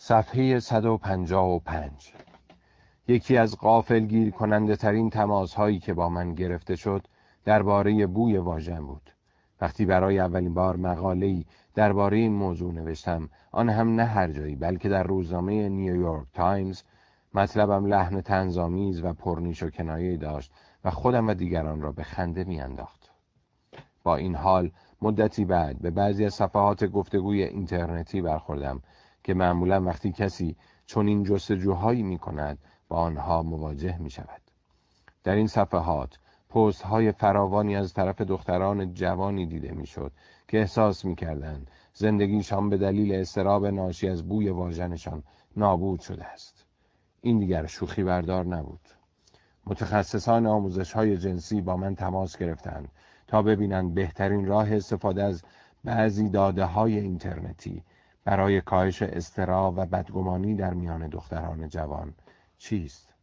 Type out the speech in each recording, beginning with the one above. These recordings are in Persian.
صفحه 155 یکی از غافل گیر کننده ترین تماس هایی که با من گرفته شد درباره بوی واژن بود. وقتی برای اولین بار مقاله‌ای درباره این موضوع نوشتم آن هم نه هر جایی بلکه در روزنامه نیویورک تایمز مطلبم لحن طنزآمیز و پرنیش و کنایه داشت و خودم و دیگران را به خنده میانداخت. با این حال مدتی بعد به بعضی از صفحات گفتگوی اینترنتی برخوردم که معمولا وقتی کسی چون این جستجوهایی می کند با آنها مواجه می شود. در این صفحات پست های فراوانی از طرف دختران جوانی دیده می شد که احساس می کردند زندگیشان به دلیل استراب ناشی از بوی واژنشان نابود شده است. این دیگر شوخی بردار نبود. متخصصان آموزش های جنسی با من تماس گرفتند تا ببینند بهترین راه استفاده از بعضی داده های اینترنتی برای کاهش استرا و بدگمانی در میان دختران جوان چیست؟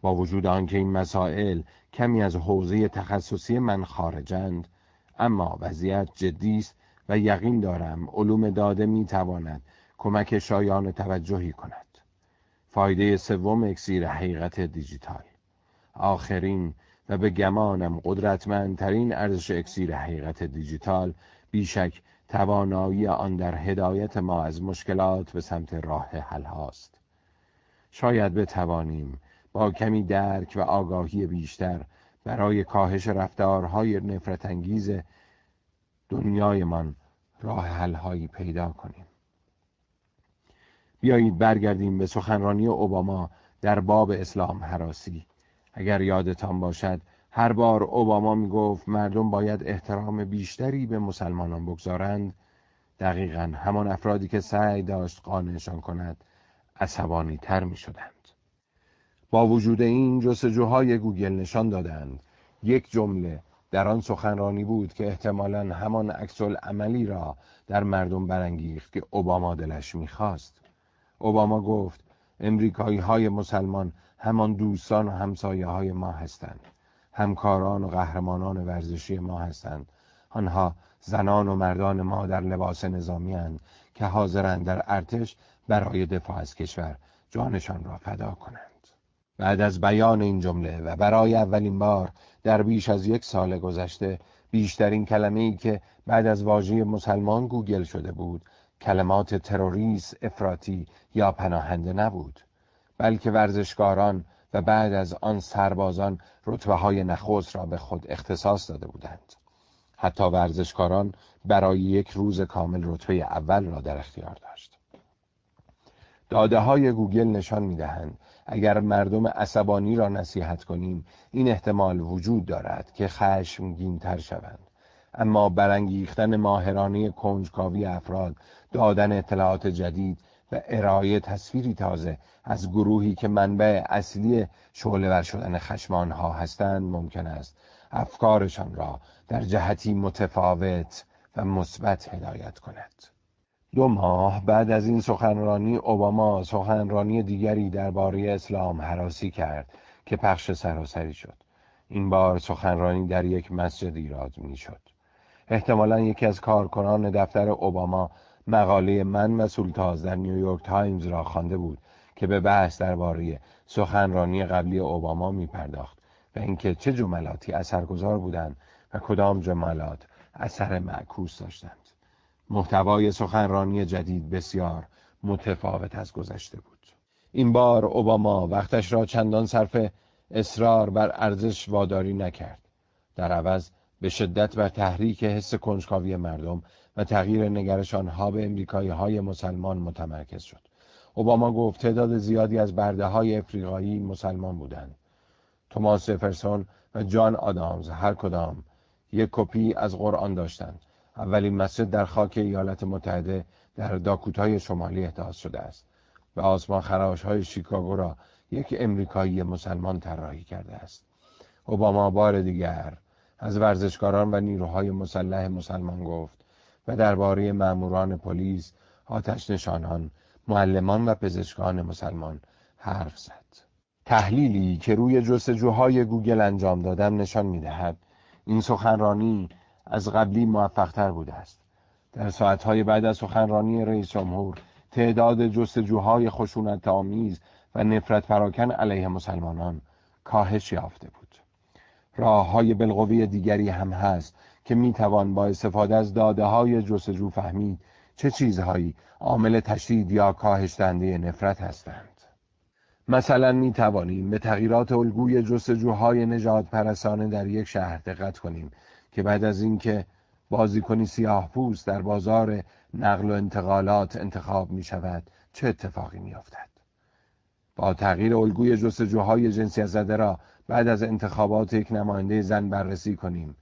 با وجود آنکه این مسائل کمی از حوزه تخصصی من خارجند اما وضعیت جدی است و یقین دارم علوم داده می تواند کمک شایان توجهی کند فایده سوم اکسیر حقیقت دیجیتال آخرین و به گمانم قدرتمندترین ارزش اکسیر حقیقت دیجیتال بیشک توانایی آن در هدایت ما از مشکلات به سمت راه حل هاست. شاید بتوانیم با کمی درک و آگاهی بیشتر برای کاهش رفتارهای نفرت انگیز دنیایمان راه حلهایی پیدا کنیم. بیایید برگردیم به سخنرانی اوباما در باب اسلام حراسی. اگر یادتان باشد هر بار اوباما می گفت مردم باید احترام بیشتری به مسلمانان بگذارند دقیقا همان افرادی که سعی داشت قانعشان کند عصبانی تر می شدند. با وجود این جستجوهای گوگل نشان دادند یک جمله در آن سخنرانی بود که احتمالا همان عکس عملی را در مردم برانگیخت که اوباما دلش می‌خواست. اوباما گفت امریکایی های مسلمان همان دوستان و همسایه های ما هستند. همکاران و قهرمانان ورزشی ما هستند. آنها زنان و مردان ما در لباس نظامی هستند که حاضرند در ارتش برای دفاع از کشور جانشان را فدا کنند. بعد از بیان این جمله و برای اولین بار در بیش از یک سال گذشته بیشترین کلمه ای که بعد از واژه مسلمان گوگل شده بود کلمات تروریست، افراطی یا پناهنده نبود بلکه ورزشکاران و بعد از آن سربازان رتبه های نخست را به خود اختصاص داده بودند. حتی ورزشکاران برای یک روز کامل رتبه اول را در اختیار داشت. داده های گوگل نشان می دهند اگر مردم عصبانی را نصیحت کنیم این احتمال وجود دارد که خشمگین تر شوند. اما برانگیختن ماهرانه کنجکاوی افراد دادن اطلاعات جدید و ارائه تصویری تازه از گروهی که منبع اصلی شعله شدن خشم آنها هستند ممکن است افکارشان را در جهتی متفاوت و مثبت هدایت کند. دو ماه بعد از این سخنرانی اوباما سخنرانی دیگری درباره اسلام حراسی کرد که پخش سراسری شد. این بار سخنرانی در یک مسجد ایراد می شد احتمالا یکی از کارکنان دفتر اوباما مقاله من و سولتاز در نیویورک تایمز را خوانده بود که به بحث درباره سخنرانی قبلی اوباما می پرداخت و اینکه چه جملاتی اثرگذار بودند و کدام جملات اثر معکوس داشتند. محتوای سخنرانی جدید بسیار متفاوت از گذشته بود. این بار اوباما وقتش را چندان صرف اصرار بر ارزش واداری نکرد. در عوض به شدت بر تحریک حس کنجکاوی مردم و تغییر نگرش آنها به امریکایی های مسلمان متمرکز شد. اوباما گفت تعداد زیادی از برده های افریقایی مسلمان بودند. توماس جفرسون و جان آدامز هر کدام یک کپی از قرآن داشتند. اولین مسجد در خاک ایالات متحده در داکوتای شمالی احداث شده است و آسمان خراش های شیکاگو را یک امریکایی مسلمان طراحی کرده است. اوباما بار دیگر از ورزشکاران و نیروهای مسلح مسلمان گفت و درباره ماموران پلیس آتش نشانان معلمان و پزشکان مسلمان حرف زد. تحلیلی که روی جستجوهای گوگل انجام دادم نشان می‌دهد این سخنرانی از قبلی موفقتر بوده است. در ساعتهای بعد از سخنرانی رئیس جمهور تعداد جستجوهای خشونت آمیز و نفرت پراکن علیه مسلمانان کاهش یافته بود. راه های دیگری هم هست که می‌توان با استفاده از داده های جستجو فهمید چه چیزهایی عامل تشدید یا کاهش دهنده نفرت هستند مثلا می توانیم به تغییرات الگوی جستجوهای نجات پرسانه در یک شهر دقت کنیم که بعد از اینکه بازیکنی سیاه پوست در بازار نقل و انتقالات انتخاب می شود چه اتفاقی می افتد؟ با تغییر الگوی جستجوهای جنسیت زده را بعد از انتخابات یک نماینده زن بررسی کنیم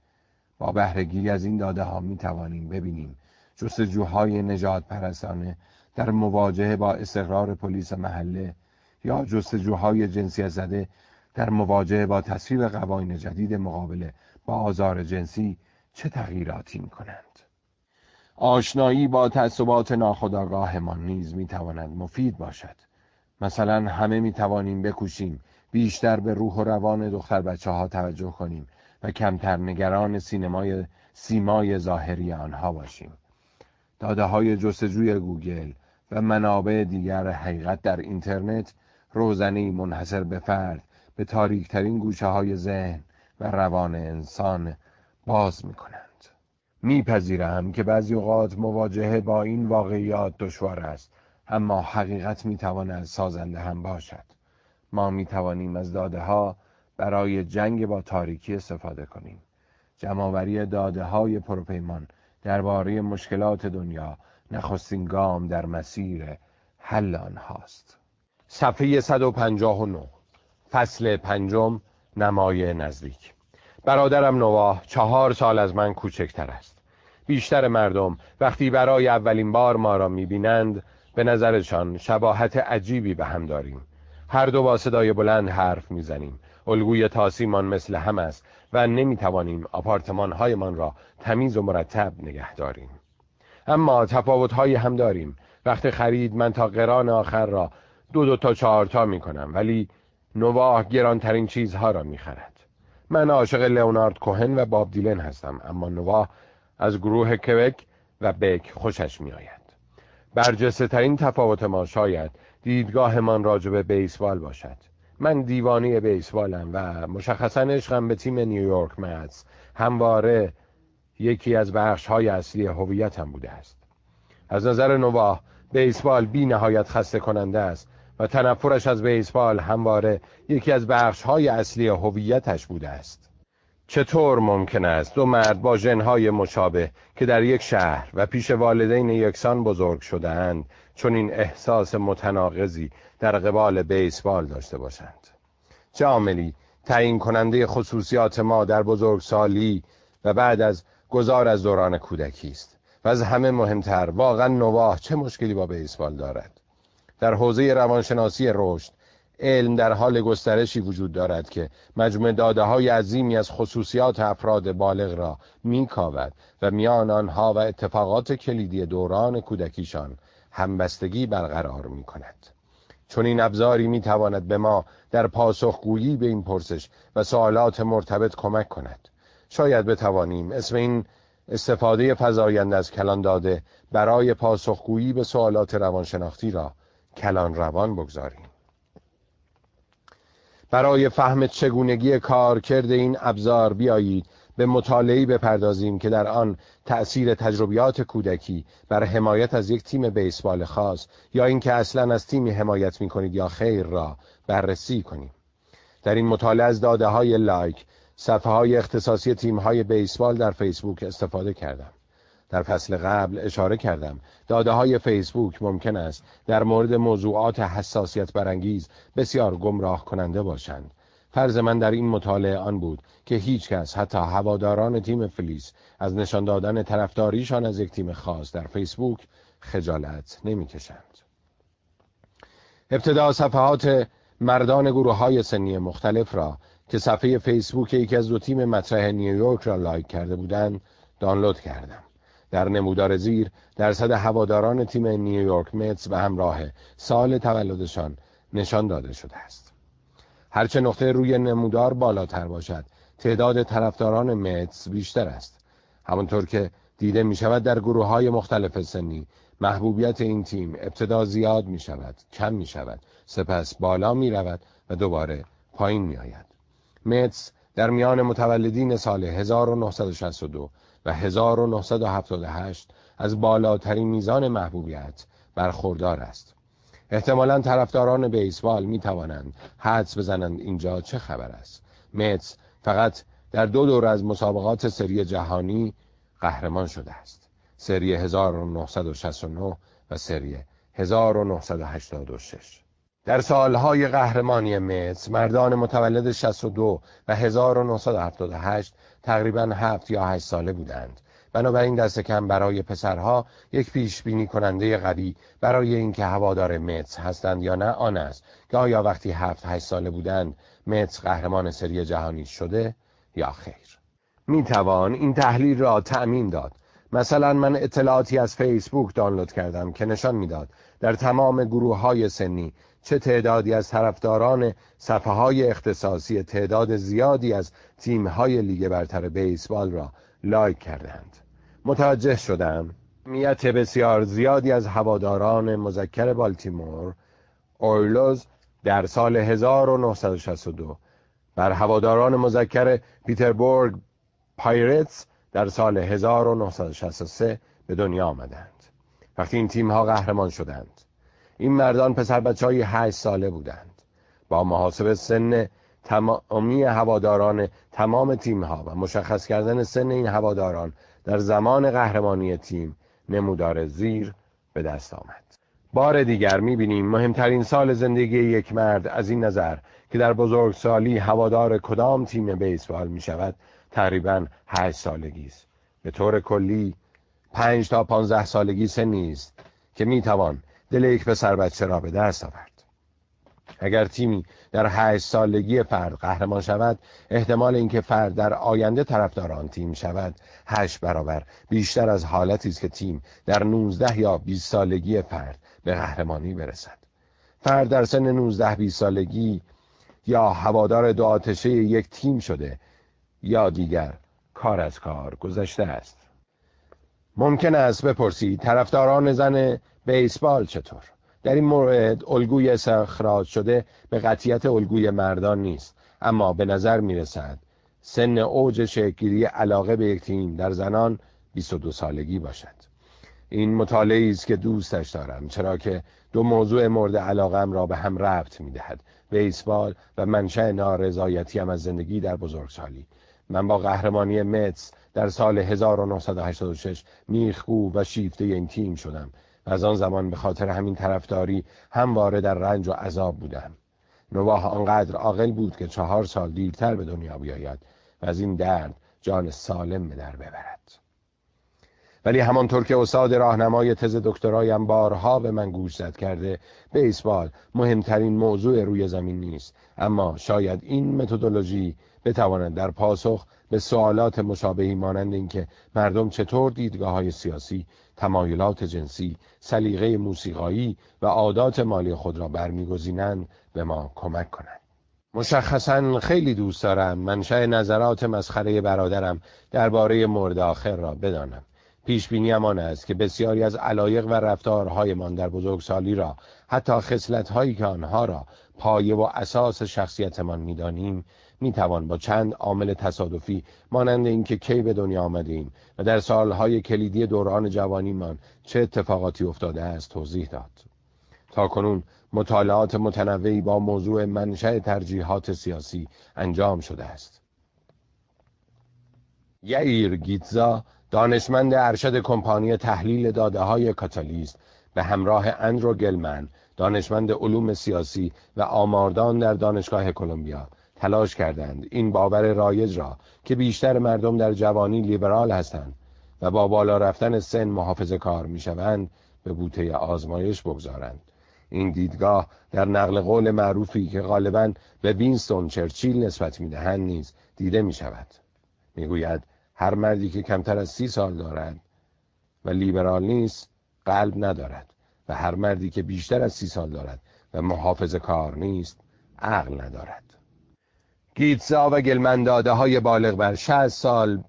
با بهرهگیری از این داده ها می توانیم ببینیم جستجوهای نجات پرستانه در مواجهه با استقرار پلیس محله یا جستجوهای جنسیت زده در مواجهه با تصویب قوانین جدید مقابله با آزار جنسی چه تغییراتی می کنند؟ آشنایی با تعصبات ناخودآگاهمان نیز می تواند مفید باشد مثلا همه می توانیم بکوشیم بیشتر به روح و روان دختر بچه ها توجه کنیم و کمتر نگران سینمای سیمای ظاهری آنها باشیم. داده های جستجوی گوگل و منابع دیگر حقیقت در اینترنت روزنی منحصر به فرد به تاریکترین گوشه های ذهن و روان انسان باز می کنند میپذیرم که بعضی اوقات مواجهه با این واقعیات دشوار است اما حقیقت می‌تواند سازنده هم باشد. ما می‌توانیم از داده ها برای جنگ با تاریکی استفاده کنیم. جمعآوری داده های پروپیمان درباره مشکلات دنیا نخستین گام در مسیر حل آنهاست. صفحه 159 فصل پنجم نمای نزدیک. برادرم نواه چهار سال از من کوچکتر است. بیشتر مردم وقتی برای اولین بار ما را می‌بینند به نظرشان شباهت عجیبی به هم داریم. هر دو با صدای بلند حرف می‌زنیم. الگوی تاسیمان مثل هم است و نمی‌توانیم آپارتمان هایمان را تمیز و مرتب نگه داریم اما تفاوت های هم داریم وقت خرید من تا قران آخر را دو دو تا چهار تا می کنم ولی نواه گرانترین چیزها را می خرد. من عاشق لئونارد کوهن و باب دیلن هستم اما نواه از گروه کوک و بک خوشش می آید. برجسته ترین تفاوت ما شاید دیدگاهمان راجع به بیسبال باشد من دیوانی بیسبالم و مشخصا عشقم به تیم نیویورک متس همواره یکی از بخش های اصلی هویتم بوده است. از نظر نواه بیسبال بی نهایت خسته کننده است و تنفرش از بیسبال همواره یکی از بخش های اصلی هویتش بوده است. چطور ممکن است دو مرد با جنهای مشابه که در یک شهر و پیش والدین یکسان بزرگ شدهاند چون این احساس متناقضی در قبال بیسبال داشته باشند. چه عاملی تعیین کننده خصوصیات ما در بزرگسالی و بعد از گذار از دوران کودکی است و از همه مهمتر واقعا نواه چه مشکلی با بیسبال دارد؟ در حوزه روانشناسی رشد علم در حال گسترشی وجود دارد که مجموع داده های عظیمی از خصوصیات افراد بالغ را میکاود و میان آنها و اتفاقات کلیدی دوران کودکیشان همبستگی برقرار می کند چون این ابزاری می تواند به ما در پاسخگویی به این پرسش و سوالات مرتبط کمک کند. شاید بتوانیم اسم این استفاده فضایند از کلان داده برای پاسخگویی به سوالات روانشناختی را کلان روان بگذاریم. برای فهم چگونگی کارکرد این ابزار بیایید به مطالعی بپردازیم که در آن تأثیر تجربیات کودکی بر حمایت از یک تیم بیسبال خاص یا اینکه اصلا از تیمی حمایت می کنید یا خیر را بررسی کنیم. در این مطالعه از داده های لایک صفحه های اختصاصی تیم های بیسبال در فیسبوک استفاده کردم. در فصل قبل اشاره کردم داده های فیسبوک ممکن است در مورد موضوعات حساسیت برانگیز بسیار گمراه کننده باشند. فرض من در این مطالعه آن بود که هیچ کس حتی هواداران تیم فلیس از نشان دادن طرفداریشان از یک تیم خاص در فیسبوک خجالت نمی‌کشند. ابتدا صفحات مردان گروه های سنی مختلف را که صفحه فیسبوک یکی از دو تیم مطرح نیویورک را لایک کرده بودند دانلود کردم. در نمودار زیر درصد هواداران تیم نیویورک متس و همراه سال تولدشان نشان داده شده است. هرچه نقطه روی نمودار بالاتر باشد. تعداد طرفداران متس بیشتر است. همانطور که دیده می شود در گروه های مختلف سنی محبوبیت این تیم ابتدا زیاد می شود کم می شود سپس بالا می رود و دوباره پایین می آید متس در میان متولدین سال 1962 و 1978 از بالاترین میزان محبوبیت برخوردار است. احتمالا طرفداران بیسبال می توانند حدس بزنند اینجا چه خبر است. متس فقط در دو دور از مسابقات سری جهانی قهرمان شده است. سری 1969 و سری 1986 در سالهای قهرمانی متس مردان متولد 62 و 1978 تقریبا هفت یا هشت ساله بودند. بنابراین دست کم برای پسرها یک پیش بینی کننده قوی برای اینکه هوادار متس هستند یا نه آن است. که آیا وقتی هفت هشت ساله بودند متس قهرمان سری جهانی شده یا خیر؟ می توان این تحلیل را تأمین داد. مثلا من اطلاعاتی از فیسبوک دانلود کردم که نشان می‌داد در تمام گروه های سنی چه تعدادی از طرفداران صفحه های اختصاصی تعداد زیادی از تیم های لیگ برتر بیسبال را لایک کردند متوجه شدم. میت بسیار زیادی از هواداران مذکر بالتیمور اورلوز در سال 1962 بر هواداران مذکر پیتربورگ پایرتس در سال 1963 به دنیا آمدند. وقتی این تیم ها قهرمان شدند. این مردان پسر بچه های 8 ساله بودند. با محاسب سن تمامی هواداران تمام تیم ها و مشخص کردن سن این هواداران در زمان قهرمانی تیم نمودار زیر به دست آمد. بار دیگر می‌بینیم مهمترین سال زندگی یک مرد. از این نظر که در بزرگسالی هوادار کدام تیم بیسبال می شود تقریبا هشت سالگی است. به طور کلی پنج تا پانزده سالگی سنی است که می توان دل یک پسر بچه را به دست آورد. اگر تیمی در هشت سالگی فرد قهرمان شود احتمال اینکه فرد در آینده طرفدار آن تیم شود هشت برابر. بیشتر از حالتی است که تیم در 19 یا 20 سالگی فرد به قهرمانی برسد. فرد در سن 19 20 سالگی یا هوادار دو آتشه یک تیم شده یا دیگر کار از کار گذشته است. ممکن است بپرسید طرفداران زن بیسبال چطور؟ در این مورد الگوی استخراج شده به قطیت الگوی مردان نیست. اما به نظر می رسد سن اوج شکلی علاقه به یک تیم در زنان 22 سالگی باشد. این مطالعه است که دوستش دارم چرا که دو موضوع مورد علاقم را به هم ربط می دهد بیسبال و منشأ نارضایتیم از زندگی در بزرگسالی. من با قهرمانی متس در سال 1986 میخگو و شیفته این تیم شدم. و از آن زمان به خاطر همین طرفداری همواره در رنج و عذاب بودم. نواح آنقدر عاقل بود که چهار سال دیرتر به دنیا بیاید و از این درد جان سالم به در ببرد. ولی همانطور که استاد راهنمای تز دکترایم بارها به من گوش زد کرده بیسبال مهمترین موضوع روی زمین نیست. اما شاید این متدولوژی بتواند در پاسخ به سوالات مشابهی مانند اینکه مردم چطور دیدگاه های سیاسی، تمایلات جنسی، سلیقه موسیقایی و عادات مالی خود را برمیگزینند به ما کمک کنند. مشخصا خیلی دوست دارم منشأ نظرات مسخره برادرم درباره مورد آخر را بدانم. پیش بینی آن است که بسیاری از علایق و رفتارهایمان در بزرگسالی را حتی خصلت‌هایی که آنها را پایه و اساس شخصیتمان می‌دانیم می‌توان با چند عامل تصادفی مانند اینکه کی به دنیا آمدیم و در سالهای کلیدی دوران جوانیمان چه اتفاقاتی افتاده است توضیح داد. تا کنون مطالعات متنوعی با موضوع منشأ ترجیحات سیاسی انجام شده است. یعیر گیتزا دانشمند ارشد کمپانی تحلیل داده های کاتالیست به همراه اندرو گلمن دانشمند علوم سیاسی و آماردان در دانشگاه کلمبیا تلاش کردند. این باور رایج را که بیشتر مردم در جوانی لیبرال هستند و با بالا رفتن سن محافظه کار می شوند به بوته آزمایش بگذارند. این دیدگاه در نقل قول معروفی که غالبا به وینستون چرچیل نسبت می دهند نیز دیده می شود. می گوید هر مردی که کمتر از سی سال دارد و لیبرال نیست قلب ندارد و هر مردی که بیشتر از سی سال دارد و محافظ کار نیست عقل ندارد. گیتزا و گلمنداده های بالغ بر 60 سال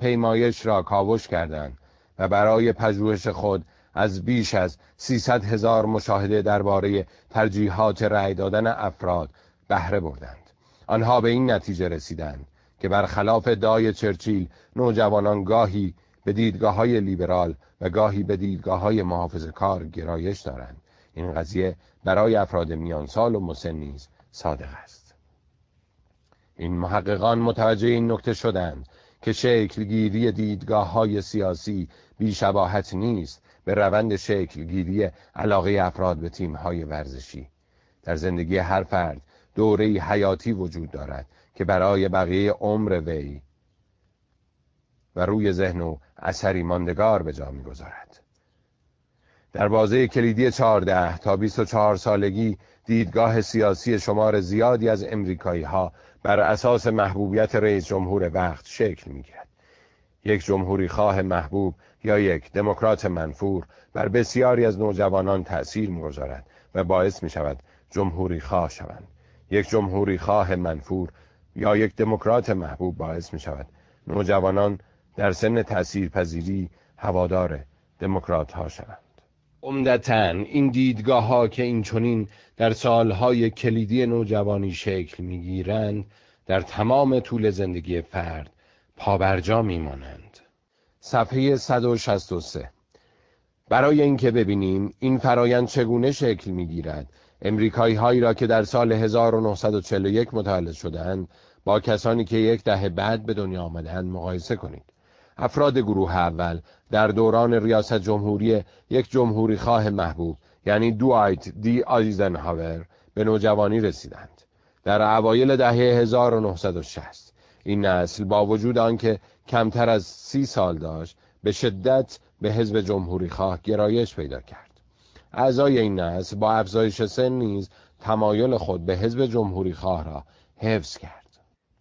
پیمایش را کاوش کردند و برای پژوهش خود از بیش از 300 هزار مشاهده درباره ترجیحات رأی دادن افراد بهره بردند. آنها به این نتیجه رسیدند که برخلاف ادعای چرچیل نوجوانان گاهی به دیدگاه های لیبرال و گاهی به دیدگاه های محافظ کار گرایش دارند. این قضیه برای افراد میانسال و مسن نیز صادق است. این محققان متوجه این نکته شدند که شکلگیری دیدگاه های سیاسی بیشباهت نیست به روند شکلگیری علاقه افراد به تیم های ورزشی. در زندگی هر فرد دوره حیاتی وجود دارد که برای بقیه عمر وی و روی ذهن و اثری ماندگار به جا می‌گذارد. در بازه کلیدی 14 تا 24 سالگی دیدگاه سیاسی شمار زیادی از امریکایی ها بر اساس محبوبیت رئیس جمهور وقت شکل می‌گیرد. یک جمهوری خواه محبوب یا یک دموکرات منفور بر بسیاری از نوجوانان تأثیر می‌گذارد و باعث می شود جمهوری خواه شوند. یک جمهوری خواه منفور یا یک دموکرات محبوب باعث می شود نوجوانان در سن تأثیر پذیری هوادار دموکرات ها شوند. عمدتا این دیدگاه ها که این چونین در سالهای کلیدی نوجوانی شکل می‌گیرند در تمام طول زندگی فرد پابرجا میمانند. صفحه 163 برای اینکه ببینیم این فرایند چگونه شکل می‌گیرد امریکایی هایی را که در سال 1941 متولد شدند با کسانی که یک دهه بعد به دنیا آمدند مقایسه کنید. افراد گروه اول در دوران ریاست جمهوری یک جمهوری خواه محبوب یعنی دوایت دی آیزنهاور به نوجوانی رسیدند. در اوایل دهه 1960 این نسل با وجود آنکه کمتر از سی سال داشت به شدت به حزب جمهوری خواه گرایش پیدا کرد. اعضای این نسل با افزایش سن نیز تمایل خود به حزب جمهوری خواه را حفظ کرد.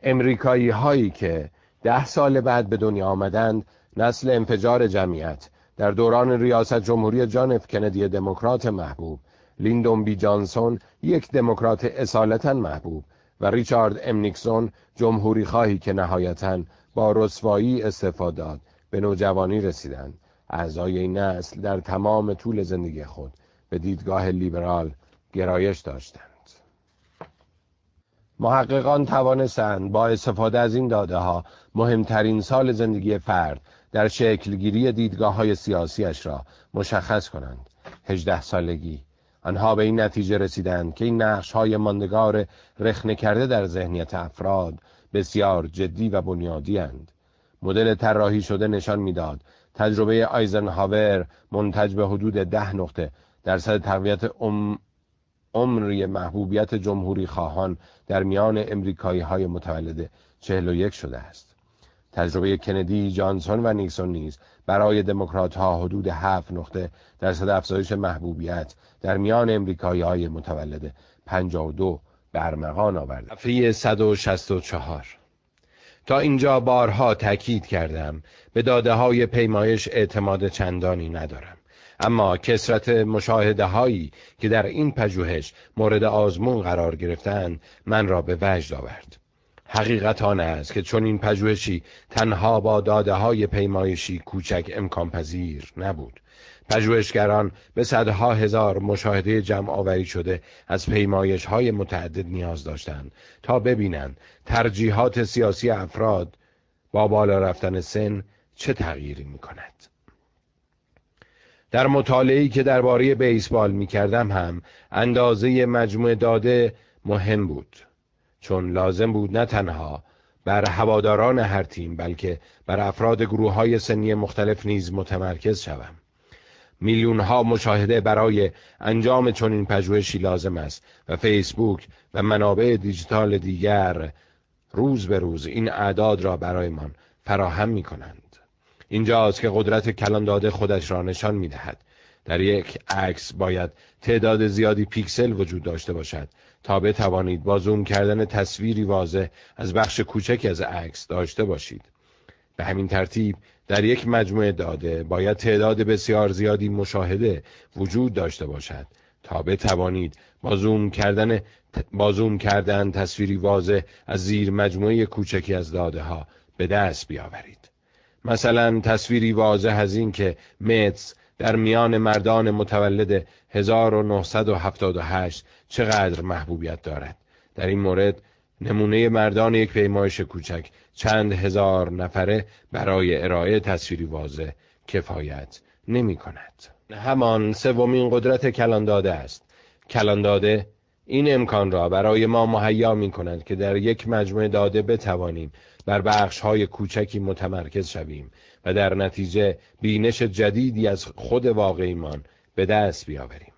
امریکایی هایی که ده سال بعد به دنیا آمدند نسل انفجار جمعیت. در دوران ریاست جمهوری جان اف کندی دموکرات محبوب. لیندون بی جانسون یک دموکرات اصالتا محبوب و ریچارد ام نیکسون جمهوری خواهی که نهایتا با رسوایی استفاده داد. به نوجوانی رسیدند. اعضای این نسل در تمام طول زندگی خود به دیدگاه لیبرال گرایش داشتند. محققان توانستند با استفاده از این داده ها مهمترین سال زندگی فرد در شکلگیری دیدگاه های سیاسیش را مشخص کنند 18 سالگی آنها به این نتیجه رسیدند که این نقش های ماندگار رخنه کرده در ذهنیت افراد بسیار جدی و بنیادی هند. مدل طراحی شده نشان می‌داد تجربه آیزنهاور منتج به حدود ده نقطه درصد تقویت عمری محبوبیت جمهوری خواهان در میان امریکایی های متولد 41 شده است. تجربه کندی، جانسون و نیکسون نیز برای دموکرات ها حدود 7 نقطه درصد افزایش محبوبیت در میان امریکایی های متولد 52 برمغان آورد. صفحه 164 تا اینجا بارها تاکید کردم به داده های پیمایش اعتماد چندانی ندارم. اما کسرت مشاهده هایی که در این پژوهش مورد آزمون قرار گرفتند من را به وجد آورد حقیقت آن است که چون این پژوهشی تنها با داده های پیمایشی کوچک امکان پذیر نبود پژوهشگران به صدها هزار مشاهده جمع آوری شده از پیمایش های متعدد نیاز داشتند تا ببینند ترجیحات سیاسی افراد با بالا رفتن سن چه تغییری می کند. در مطالعه‌ای که درباره بیسبال می کردم هم اندازه مجموع داده مهم بود چون لازم بود نه تنها بر هواداران هر تیم بلکه بر افراد گروه های سنی مختلف نیز متمرکز شوم میلیون ها مشاهده برای انجام چنین پژوهشی لازم است و فیسبوک و منابع دیجیتال دیگر روز به روز این اعداد را برایمان فراهم می کنند. اینجاست که قدرت کلان داده خودش را نشان می دهد. در یک عکس باید تعداد زیادی پیکسل وجود داشته باشد تا بتوانید با زوم کردن تصویری واضح از بخش کوچکی از عکس داشته باشید. به همین ترتیب در یک مجموعه داده باید تعداد بسیار زیادی مشاهده وجود داشته باشد تا بتوانید با زوم کردن با زوم کردن تصویری واضح از زیر مجموعه کوچکی از داده ها به دست بیاورید. مثلا تصویری واضح از این که متس در میان مردان متولد 1978 چقدر محبوبیت دارد در این مورد نمونه مردان یک پیمایش کوچک چند هزار نفره برای ارائه تصویری واضح کفایت نمی کند. همان سومین قدرت کلانداده است. کلانداده این امکان را برای ما مهیا می کند که در یک مجموعه داده بتوانیم بر بخش های کوچکی متمرکز شویم و در نتیجه بینش جدیدی از خود واقعیمان به دست بیاوریم.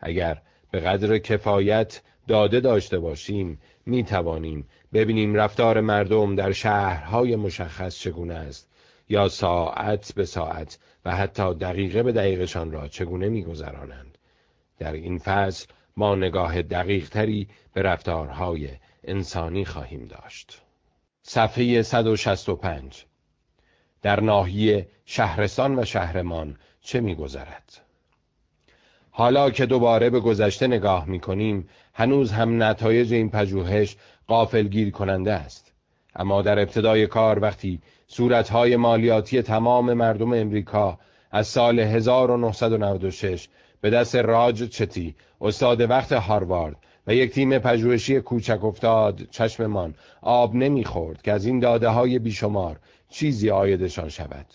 اگر به قدر کفایت داده داشته باشیم می توانیم ببینیم رفتار مردم در شهرهای مشخص چگونه است یا ساعت به ساعت و حتی دقیقه به دقیقشان را چگونه میگذرانند در این فصل ما نگاه دقیق تری به رفتارهای انسانی خواهیم داشت صفحه 165 در ناحیه شهرستان و شهرمان چه میگذرد؟ حالا که دوباره به گذشته نگاه می کنیم هنوز هم نتایج این پژوهش گیر کننده است. اما در ابتدای کار وقتی صورتهای مالیاتی تمام مردم امریکا از سال 1996 به دست راج چتی استاد وقت هاروارد و یک تیم پژوهشی کوچک افتاد چشممان آب نمی‌خورد که از این داده های بیشمار چیزی آیدشان شود.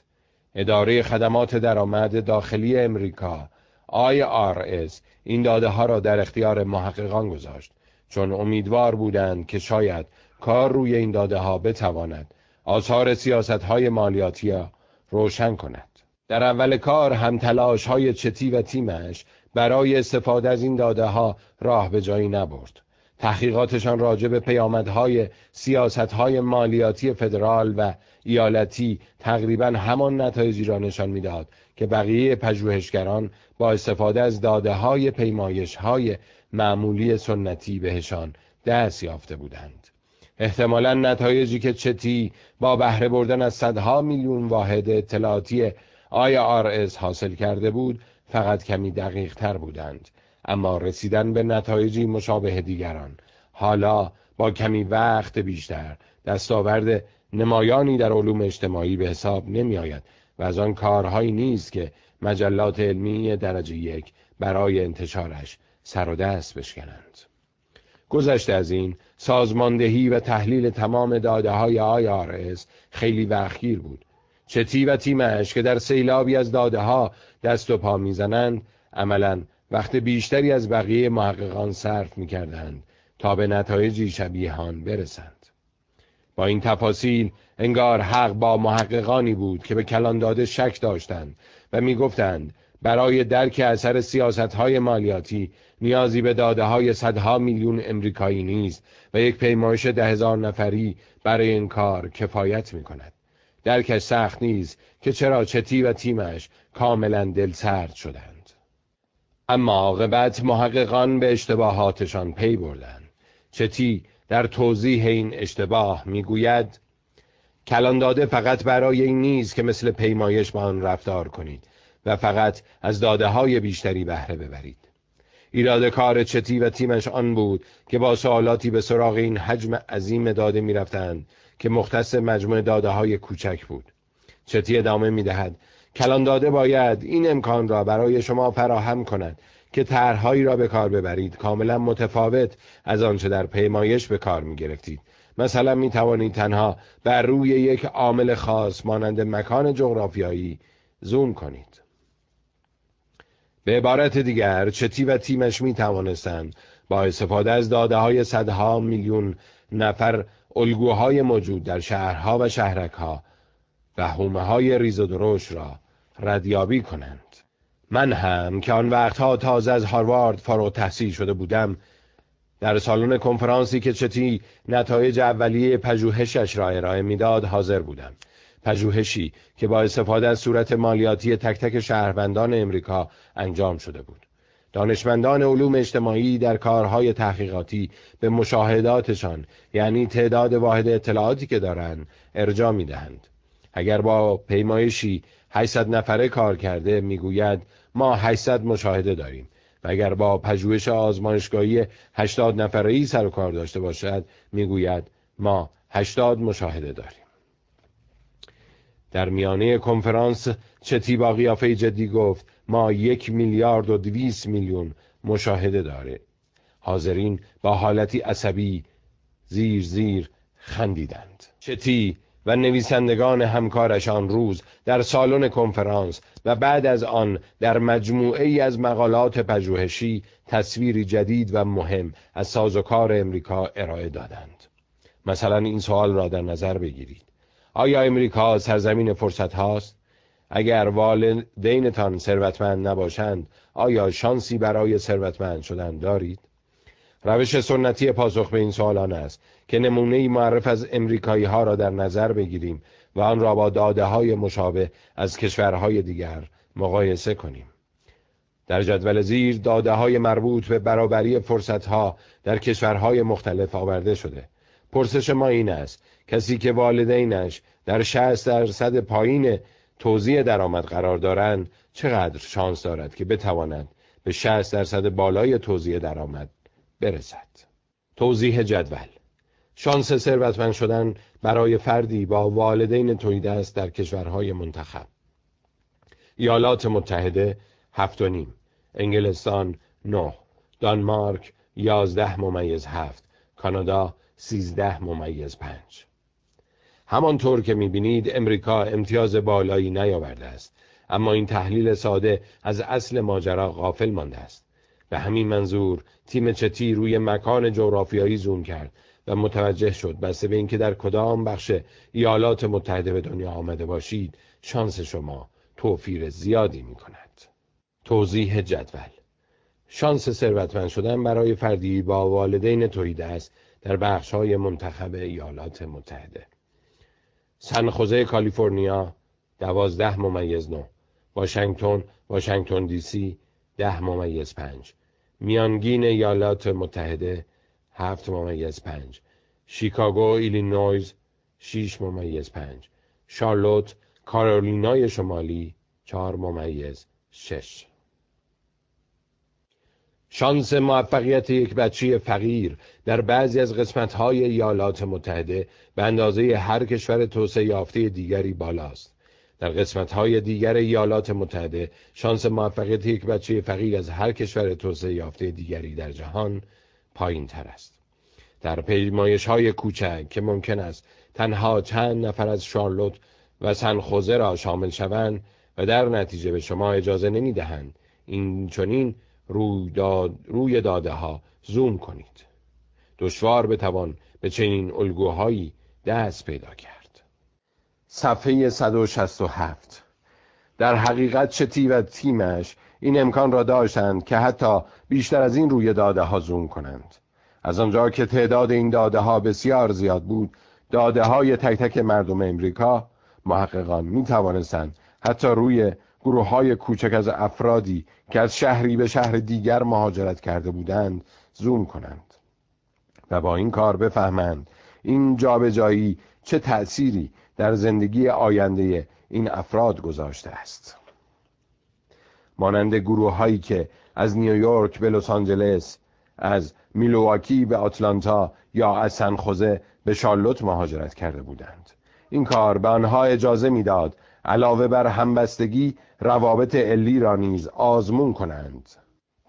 اداره خدمات درآمد داخلی امریکا IRS این داده ها را در اختیار محققان گذاشت. چون امیدوار بودند که شاید کار روی این داده ها بتواند آثار سیاست های مالیاتی روشن کند. در اول کار هم تلاش های چتی و تیمش برای استفاده از این داده ها راه به جایی نبرد. تحقیقاتشان راجع به پیامدهای سیاستهای مالیاتی فدرال و ایالتی تقریبا همان نتایجی را نشان می‌داد که بقیه پژوهشگران با استفاده از داده های پیمایش های معمولی سنتی بهشان دست یافته بودند. احتمالا نتایجی که چتی با بهره بردن از صدها میلیون واحد اطلاعاتی IRS حاصل کرده بود فقط کمی دقیق تر بودند اما رسیدن به نتایجی مشابه دیگران حالا با کمی وقت بیشتر دستاورد نمایانی در علوم اجتماعی به حساب نمی آید و از آن کارهایی نیست که مجلات علمی درجه یک برای انتشارش سر و دست بشکنند. گذشته از این سازماندهی و تحلیل تمام داده های IRS خیلی وقتگیر بود. چتی و تیمش که در سیلابی از داده ها دست و پا می‌زنند عملا وقت بیشتری از بقیه محققان صرف می‌کردند تا به نتایجی شبیهان برسند. با این تفاصیل انگار حق با محققانی بود که به کلان داده شک داشتند و می‌گفتند برای درک اثر سیاست های مالیاتی نیازی به داده های صدها میلیون امریکایی نیست و یک پیمایش ده هزار نفری برای این کار کفایت می کند. درکش سخت نیست که چرا چتی و تیمش کاملا دل سرد شدند. اما عاقبت محققان به اشتباهاتشان پی بردند. چتی در توضیح این اشتباه می‌گوید کلان داده فقط برای این نیست که مثل پیمایش با آن رفتار کنید و فقط از داده های بیشتری بهره ببرید ایراد کار چتی و تیمش آن بود که با سوالاتی به سراغ این حجم عظیم داده می رفتند که مختص مجموع داده های کوچک بود. چتی ادامه می دهد کلان داده باید این امکان را برای شما فراهم کند که طرحهایی را به کار ببرید. کاملا متفاوت از آنچه در پیمایش به کار می گرفتید مثلا می توانید تنها بر روی یک عامل خاص مانند مکان جغرافیایی زوم کنید. به عبارت دیگر چتی و تیمش می توانستند با استفاده از داده های صدها میلیون نفر الگوهای موجود در شهرها و شهرکها و حومه های ریز و دروش را ردیابی کنند. من هم که آن وقتها تازه از هاروارد فارغ تحصیل شده بودم در سالن کنفرانسی که چتی نتایج اولیه پژوهشش را ارائه می‌داد حاضر بودم. پژوهشی که با استفاده از صورت مالیاتی تک تک شهروندان امریکا انجام شده بود. دانشمندان علوم اجتماعی در کارهای تحقیقاتی به مشاهداتشان یعنی تعداد واحد اطلاعاتی که دارند ارجا می‌دهند. اگر با پیمایشی 800 نفره کار کرده می‌گوید ما 800 مشاهده داریم. و اگر با پژوهش آزمایشگاهی 80 نفره ای سر و کار داشته باشد می‌گوید ما 80 مشاهده داریم. در میانه کنفرانس چتی با قیافه جدی گفت ما یک میلیارد و دویست میلیون مشاهده داره. حاضرین با حالتی عصبی زیر زیر خندیدند. چتی و نویسندگان همکارش آن روز در سالن کنفرانس و بعد از آن در مجموعه ای از مقالات پژوهشی تصویری جدید و مهم از سازوکار امریکا ارائه دادند. مثلا این سوال را در نظر بگیرید. آیا امریکا سرزمین فرصت هاست؟ اگر والدینتان ثروتمند نباشند آیا شانسی برای ثروتمند شدن دارید؟ روش سنتی پاسخ به این سوالان است که نمونه معرف از امریکایی ها را در نظر بگیریم و آن را با داده های مشابه از کشورهای دیگر مقایسه کنیم. در جدول زیر داده های مربوط به برابری فرصت ها در کشورهای مختلف آورده شده. پرسش ما این است کسی که والدینش در 60 درصد پایین توزیع درآمد قرار دارند چقدر شانس دارد که بتواند به 60 درصد بالای توزیع درآمد برسد. توضیح جدول. شانس ثروتمند شدن برای فردی با والدین تویده است در کشورهای منتخب. ایالات متحده هفت و نیم. انگلستان نه. دانمارک یازده ممیز هفت. کانادا سیزده ممیز پنج. همانطور که می‌بینید امریکا امتیاز بالایی نیاورده است. اما این تحلیل ساده از اصل ماجرا غافل مانده است. به همین منظور تیم چتی روی مکان جغرافیایی زوم کرد و متوجه شد بسته به اینکه در کدام بخش ایالات متحده به دنیا آمده باشید شانس شما توفیر زیادی می کند. توضیح جدول شانس ثروتمند شدن برای فردی با والدین توحید است در بخش های منتخب ایالات متحده. سن خوزه کالیفرنیا دوازده ممیز نه واشنگتن واشنگتن دی سی ده ممیز پنج. میانگین ایالات متحده هفت ممیز پنج. شیکاگو ایلینویز شیش ممیز پنج. شارلوت کارولینای شمالی چهار ممیز شش. شانس موفقیت یک بچه فقیر در بعضی از قسمت‌های ایالات متحده به اندازه هر کشور توسعه یافته دیگری بالاست. در قسمت‌های دیگر ایالات متحده شانس موفقیت یک بچه فقیر از هر کشور توسعه یافته دیگری در جهان پایین تر است. در پیمایش های کوچک که ممکن است تنها چند نفر از شارلوت و سنخوزه را شامل شوند و در نتیجه به شما اجازه نمی دهند این چونین روی, داد، روی داده ها زوم کنید. دشوار بتوان به چنین الگوهایی دست پیدا کرد. صفحه 167 در حقیقت چتی و تیمش این امکان را داشتند که حتی بیشتر از این روی داده ها زوم کنند. از آنجا که تعداد این داده ها بسیار زیاد بود داده های تک تک مردم امریکا محققان می توانستند حتی روی گروه های کوچک از افرادی که از شهری به شهر دیگر مهاجرت کرده بودند زوم کنند و با این کار بفهمند این جابجایی چه تأثیری در زندگی آینده این افراد گذاشته است. مانند گروه هایی که از نیویورک به لس آنجلس از میلواکی به آتلانتا یا از سنخوزه به شارلوت مهاجرت کرده بودند. این کار به آنها اجازه می‌داد علاوه بر همبستگی روابط علی را نیز آزمون کنند.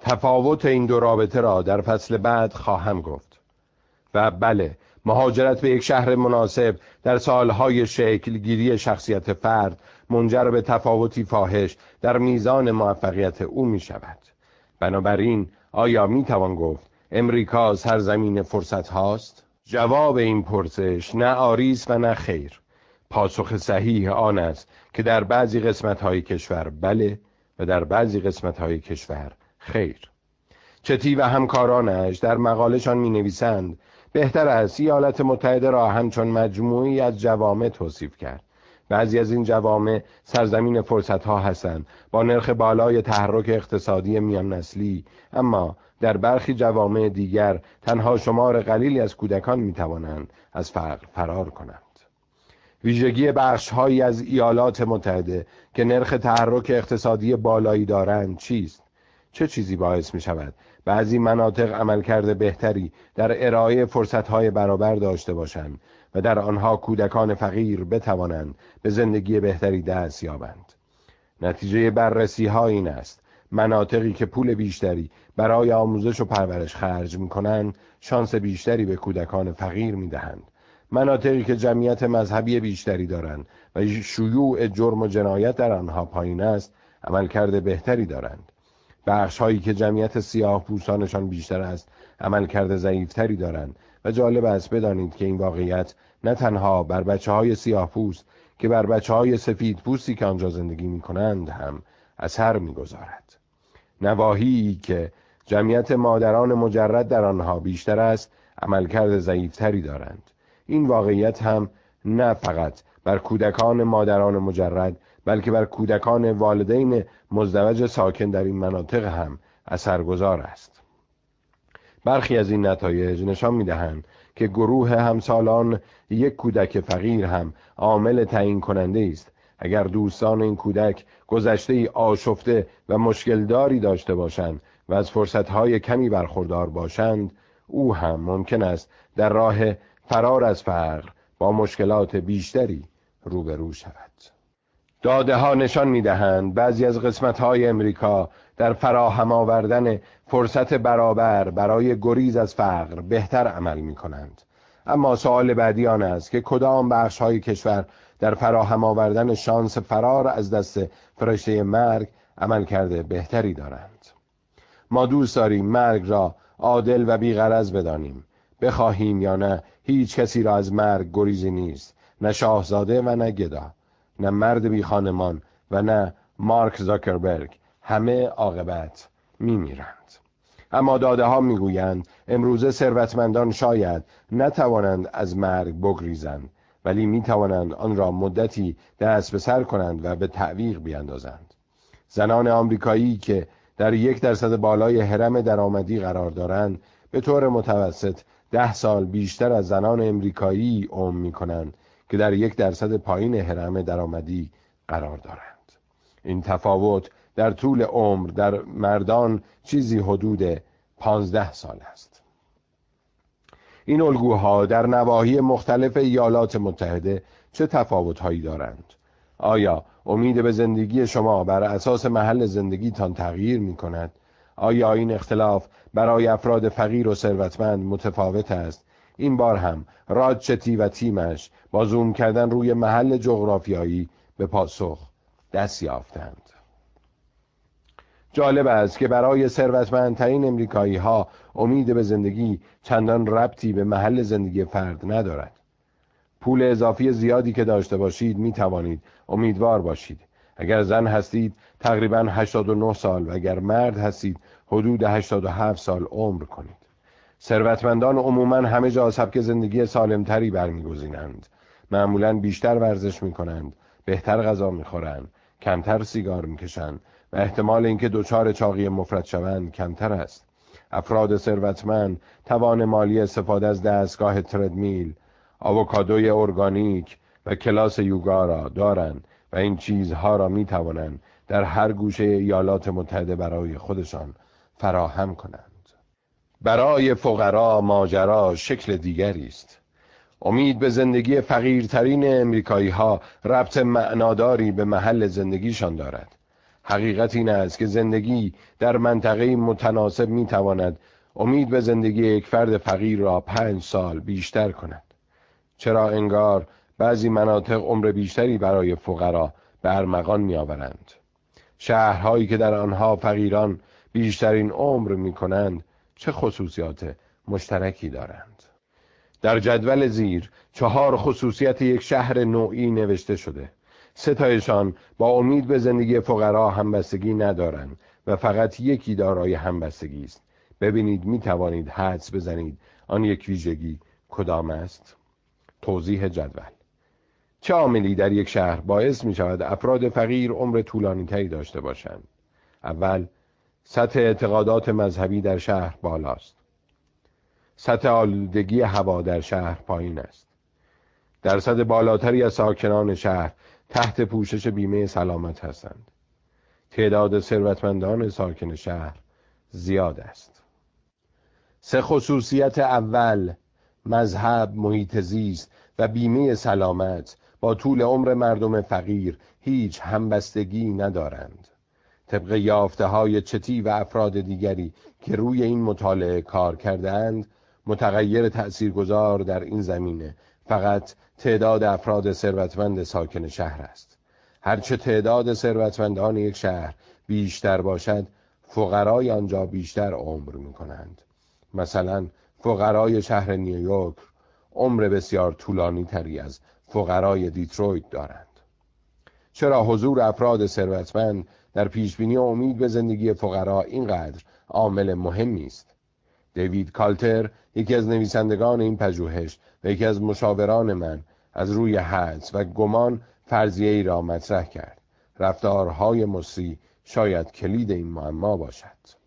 تفاوت این دو رابطه را در فصل بعد خواهم گفت. و بله مهاجرت به یک شهر مناسب در سالهای شکلگیری شخصیت فرد منجر به تفاوتی فاحش در میزان موفقیت او می شود. بنابراین آیا می توان گفت امریکا سرزمین فرصت هاست؟ جواب این پرسش نه آریس و نه خیر. پاسخ صحیح آن است که در بعضی قسمت های کشور بله و در بعضی قسمت های کشور خیر. چتی و همکارانش در مقالشان می نویسند بهتر است ایالات متحده را همچون مجموعی از جوامع توصیف کرد. بعضی از این جوامع سرزمین فرصت ها هستند با نرخ بالای تحرک اقتصادی میان نسلی اما در برخی جوامع دیگر تنها شمار قلیلی از کودکان می توانند از فقر فرار کنند. ویژگی بخش هایی از ایالات متحده که نرخ تحرک اقتصادی بالایی دارند چیست؟ چه چیزی باعث می شود بعضی مناطق عملکرد بهتری در ارائه فرصتهای برابر داشته باشند و در آنها کودکان فقیر بتوانند به زندگی بهتری دست یابند؟ نتیجه بررسی ها این است. مناطقی که پول بیشتری برای آموزش و پرورش خرج می کنند شانس بیشتری به کودکان فقیر می دهند مناطقی که جمعیت مذهبی بیشتری دارند و شیوع جرم و جنایت در آنها پایین است عملکرد بهتری دارند بخش هایی که جمعیت سیاه پوستانشان بیشتر است عملکرد ضعیفتری دارند و جالب است بدانید که این واقعیت نه تنها بر بچه های سیاه پوست که بر بچه های سفید پوستی که آنجا زندگی می کنند هم اثر می گذارد. نواهی که جمعیت مادران مجرد در آنها بیشتر است عملکرد ضعیفتری دارند این واقعیت هم نه فقط بر کودکان مادران مجرد بلکه بر کودکان والدین مزدوج ساکن در این مناطق هم اثرگذار است. برخی از این نتایج نشان می‌دهند که گروه همسالان یک کودک فقیر هم عامل تعیین کننده است. اگر دوستان این کودک گذشته ای آشفته و مشکلداری داشته باشند و از فرصتهای کمی برخوردار باشند او هم ممکن است در راه فرار از فقر با مشکلات بیشتری روبرو شود. داده ها نشان می دهند بعضی از قسمت های امریکا در فراهم آوردن فرصت برابر برای گریز از فقر بهتر عمل می کنند اما سوال بعدی آن است که کدام بخش های کشور در فراهم آوردن شانس فرار از دست فرشته مرگ عمل کرده بهتری دارند؟ ما دوست داریم مرگ را عادل و بیغرض بدانیم. بخواهیم یا نه هیچ کسی را از مرگ گریزی نیست نه شاهزاده و نه گدا نه مرد بی خانمان و نه مارک زاکربرگ. همه عاقبت میمیرند. اما داده ها می‌گویند امروزه ثروتمندان شاید نتوانند از مرگ بگریزند ولی می توانند آن را مدتی دست به سر کنند و به تعویق بیندازند. زنان آمریکایی که در یک درصد بالای حرم درآمدی قرار دارند به طور متوسط ده سال بیشتر از زنان امریکایی عمر می کنند که در یک درصد پایین حرم درآمدی قرار دارند. این تفاوت در طول عمر در مردان چیزی حدود پانزده سال است. این الگوها در نواحی مختلف ایالات متحده چه تفاوتهایی دارند؟ آیا امید به زندگی شما بر اساس محل زندگیتان تغییر می کند آیا این اختلاف برای افراد فقیر و ثروتمند متفاوت است؟ این بار هم راجچتی و تیمش با زوم کردن روی محل جغرافیایی به پاسخ دست یافتند. جالب است که برای ثروتمندترین امریکایی ها امید به زندگی چندان ربطی به محل زندگی فرد ندارد. پول اضافی زیادی که داشته باشید می توانید امیدوار باشید. اگر زن هستید تقریبا 89 سال و اگر مرد هستید حدود 87 سال عمر کنید. ثروتمندان عموما همه جا سبک زندگی سالمتری برمیگزینند. معمولا بیشتر ورزش می کنند بهتر غذا می خورند کمتر سیگار می‌کشند و احتمال اینکه دچار چاقی مفرد شوند کمتر است. افراد ثروتمند توان مالی استفاده از دستگاه تردمیل آووکادوی ارگانیک و کلاس یوگا را دارند. و این چیزها را می توانند در هر گوشه ایالات متحده برای خودشان فراهم کنند. برای فقرا ماجرا شکل دیگری است. امید به زندگی فقیرترین امریکایی ها ربط معناداری به محل زندگیشان دارد. حقیقت این است که زندگی در منطقه متناسب می تواند امید به زندگی یک فرد فقیر را پنج سال بیشتر کند. چرا انگار بعضی مناطق عمر بیشتری برای فقرا به ارمغان می آورند شهرهایی که در آنها فقیران بیشترین عمر می کنند چه خصوصیات مشترکی دارند؟ در جدول زیر چهار خصوصیت یک شهر نوعی نوشته شده. ستایشان با امید به زندگی فقرا همبستگی ندارند و فقط یکی دارای همبستگی است. ببینید می توانید حدس بزنید آن یک ویژگی کدام است. توضیح جدول. چه عاملی در یک شهر باعث می شود افراد فقیر عمر طولانی تری داشته باشند. اول سطح اعتقادات مذهبی در شهر بالاست. سطح آلودگی هوا در شهر پایین است. درصد بالاتری از ساکنان شهر تحت پوشش بیمه سلامت هستند. تعداد ثروتمندان ساکن شهر زیاد است. سه خصوصیت اول مذهب محیط زیست و بیمه سلامت با طول عمر مردم فقیر هیچ همبستگی ندارند. طبق یافته های چتی و افراد دیگری که روی این مطالعه کار کردند متغیر تأثیرگذار در این زمینه فقط تعداد افراد ثروتمند ساکن شهر است. هرچه تعداد ثروتمندان یک شهر بیشتر باشد فقرای آنجا بیشتر عمر می کنند مثلا فقرای شهر نیویورک عمر بسیار طولانی تری از فقرای دیترویت دارند. چرا حضور افراد ثروتمند در پیشبینی و امید به زندگی فقرا اینقدر عامل مهمی است دیوید کالتر یکی از نویسندگان این پژوهش و یکی از مشاوران من از روی حدس و گمان فرضیه ای را مطرح کرد. رفتارهای مصری شاید کلید این معما باشد.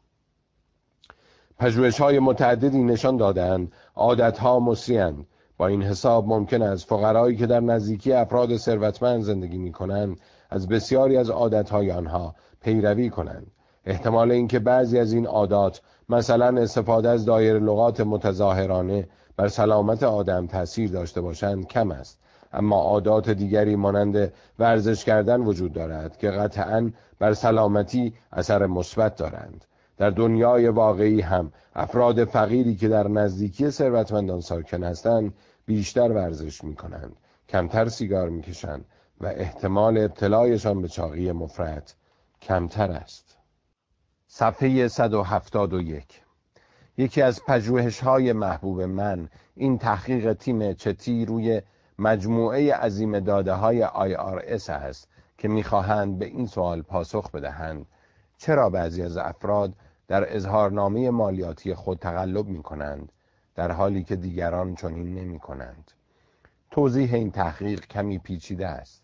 پژوهش های متعددی نشان دادند عادت ها مصریند با این حساب ممکن است فقرایی که در نزدیکی افراد ثروتمند زندگی می کنند از بسیاری از عادتهای آنها پیروی کنند. احتمال اینکه بعضی از این عادات مثلا استفاده از دایر لغات متظاهرانه بر سلامت آدم تاثیر داشته باشند کم است. اما عادات دیگری مانند ورزش کردن وجود دارد که قطعا بر سلامتی اثر مثبت دارند. در دنیای واقعی هم افراد فقیری که در نزدیکی ثروتمندان ساکن هستند بیشتر ورزش می کنند کمتر سیگار می کشند و احتمال ابتلایشان به چاقی مفرد کمتر است. صفحه 171 یکی از پژوهش های محبوب من این تحقیق تیم چتی روی مجموعه عظیم داده های IRS است که می‌خواهند به این سوال پاسخ بدهند. چرا بعضی از افراد در اظهارنامه مالیاتی خود تقلب می کنند در حالی که دیگران چنین نمی کنند توضیح این تحقیق کمی پیچیده است.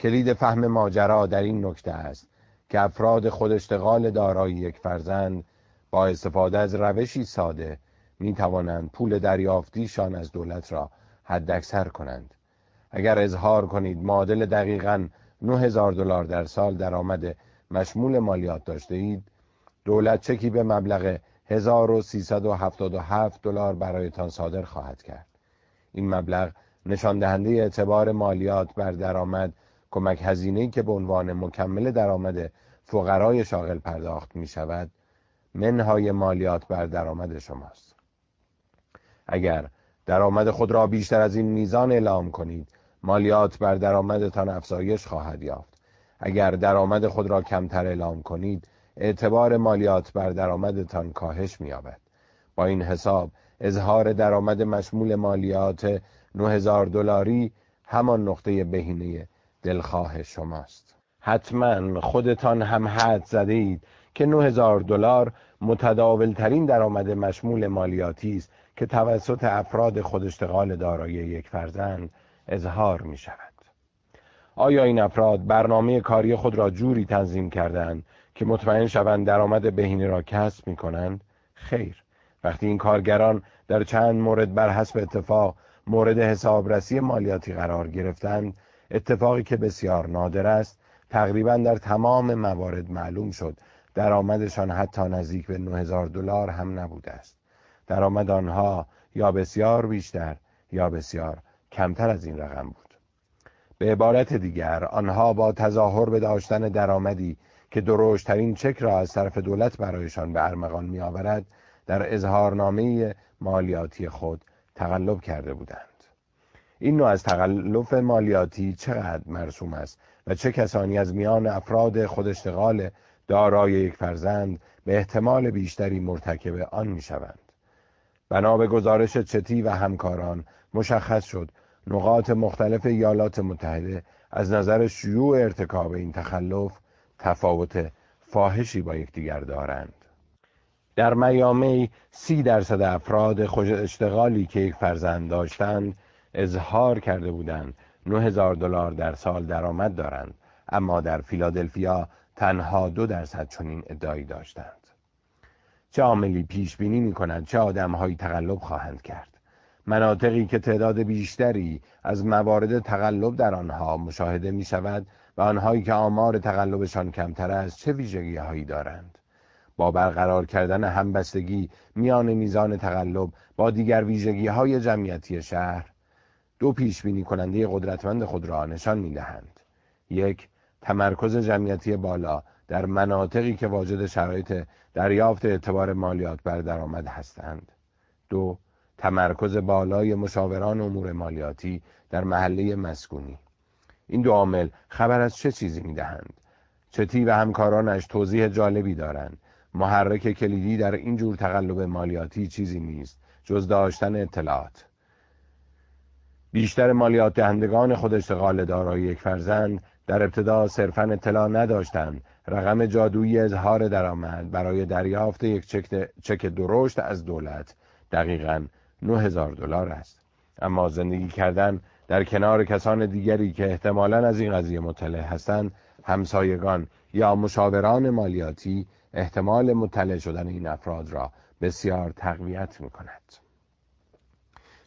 کلید فهم ماجرا در این نکته است که افراد خود اشتغال دارایی یک فرزند با استفاده از روشی ساده می توانند پول دریافتیشان از دولت را حداکثر کنند. اگر اظهار کنید معادل دقیقا 9000 دلار در سال درآمد مشمول مالیات داشته اید دولت چکی به مبلغ 1377 دلار برایتان صادر خواهد کرد. این مبلغ نشان دهنده اعتبار مالیات بر درآمد کمک هزینه‌ای که به عنوان مکمل درآمد فقرای شاغل پرداخت می شود منهای مالیات بر درآمد شماست. اگر درآمد خود را بیشتر از این میزان اعلام کنید مالیات بر درآمدتان افزایش خواهد یافت. اگر درآمد خود را کمتر اعلام کنید اعتبار مالیات بر درآمدتان کاهش می‌یابد با این حساب اظهار درآمد مشمول مالیات 9000 دلاری همان نقطه بهینه دلخواه شماست حتما خودتان هم حد زده اید که 9000 دلار متداول ترین درآمد مشمول مالیاتی است که توسط افراد خود اشتغال دارای یک فرزند اظهار می شود. آیا این افراد برنامه کاری خود را جوری تنظیم کردند که مطمئن شوند درآمد بهینه را کسب می کنند؟ خیر. وقتی این کارگران در چند مورد بر حسب اتفاق مورد حسابرسی مالیاتی قرار گرفتند اتفاقی که بسیار نادر است تقریبا در تمام موارد معلوم شد درآمدشان حتی نزدیک به 9000 دلار هم نبوده است. درآمد آنها یا بسیار بیشتر یا بسیار کمتر از این رقم بود. به عبارت دیگر آنها با تظاهر به داشتن درآمدی که دروشترین چک را از طرف دولت برایشان به ارمغان می آورد در اظهارنامه مالیاتی خود تقلب کرده بودند این نوع از تقلب مالیاتی چقدر مرسوم است و چه کسانی از میان افراد خود اشتغال دارای یک فرزند به احتمال بیشتری مرتکب آن می شوند. بنا به گزارش چتی و همکاران مشخص شد نقاط مختلف ایالات متحده از نظر شیوع ارتکاب این تخلف تفاوت فاحشی با یکدیگر دارند. در میامی سی درصد افراد خوش اشتغالی که یک فرزند داشتند اظهار کرده بودند 9000 دلار در سال درآمد دارند اما در فیلادلفیا تنها دو درصد چنین ادعایی داشتند. چه عاملی پیش بینی می کند چه آدمهایی تقلب خواهند کرد؟ مناطقی که تعداد بیشتری از موارد تقلب در آنها مشاهده می شود و آنهایی که آمار تقلبشان کمتر است چه ویژگی هایی دارند با برقرار کردن همبستگی میان میزان تقلب با دیگر ویژگی های جمعیتی شهر دو پیش بینی کننده قدرتمند خود را نشان می دهند. یک تمرکز جمعیتی بالا در مناطقی که واجد شرایط دریافت اعتبار مالیات بر درآمد هستند. دو تمرکز بالای مشاوران امور مالیاتی در محله مسکونی. این دو عامل خبر از چه چیزی می‌دهند؟ چتی و همکارانش توضیح جالبی دارند؟ محرک کلیدی در این جور تقلب مالیاتی چیزی نیست جز داشتن اطلاعات. بیشتر مالیات دهندگان خود اشتغال دارای یک فرزند در ابتدا صرفا اطلاع نداشتند. رقم جادویی اظهار درآمد برای دریافت یک چک درشت از دولت. دقیقا 9000 دلار است اما زندگی کردن در کنار کسان دیگری که احتمالا از این قضیه مطلع هستند همسایگان یا مشاوران مالیاتی احتمال مطلع شدن این افراد را بسیار تقویت می کند.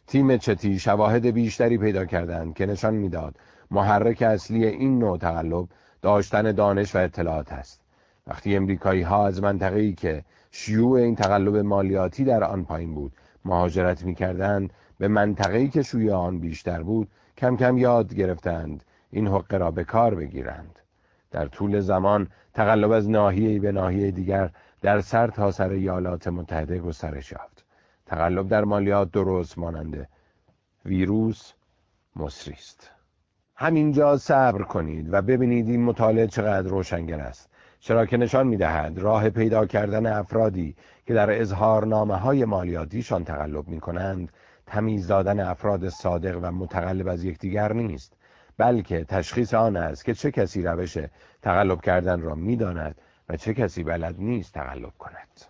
تیم چتی شواهد بیشتری پیدا کردند که نشان می‌داد محرک اصلی این نوع تقلب داشتن دانش و اطلاعات است. وقتی امریکایی ها از منطقه‌ای که شیوع این تقلب مالیاتی در آن پایین بود مهاجرت می‌کردند به منطقه‌ای که شیوع آن بیشتر بود کم کم یاد گرفتند این حقه را به کار بگیرند. در طول زمان تقلب از ناحیه به ناحیه دیگر در سر تا سر ایالات متحده گسترش یافت. تقلب در مالیات درست ماننده ویروس مصری است. همینجا صبر کنید و ببینید این مطالعه چقدر روشنگر است. چرا که نشان می‌دهد راه پیدا کردن افرادی که در اظهارنامه های مالیاتیشان تقلب می کنند تمیز دادن افراد صادق و متقلب از یکدیگر نیست بلکه تشخیص آن است که چه کسی روش تقلب کردن را می‌داند و چه کسی بلد نیست تقلب کند.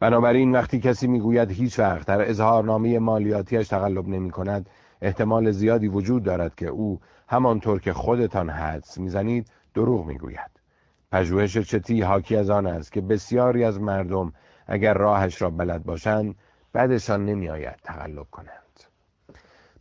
بنابراین وقتی کسی می‌گوید هیچ وقت در اظهارنامه مالیاتیش تقلب نمی کند احتمال زیادی وجود دارد که او همانطور که خودتان حدس می‌زنید دروغ می‌گوید. پژوهش چتی حاکی از آن است که بسیاری از مردم اگر راهش را بلد باشند بعدشان نمیآید تقلب کنند.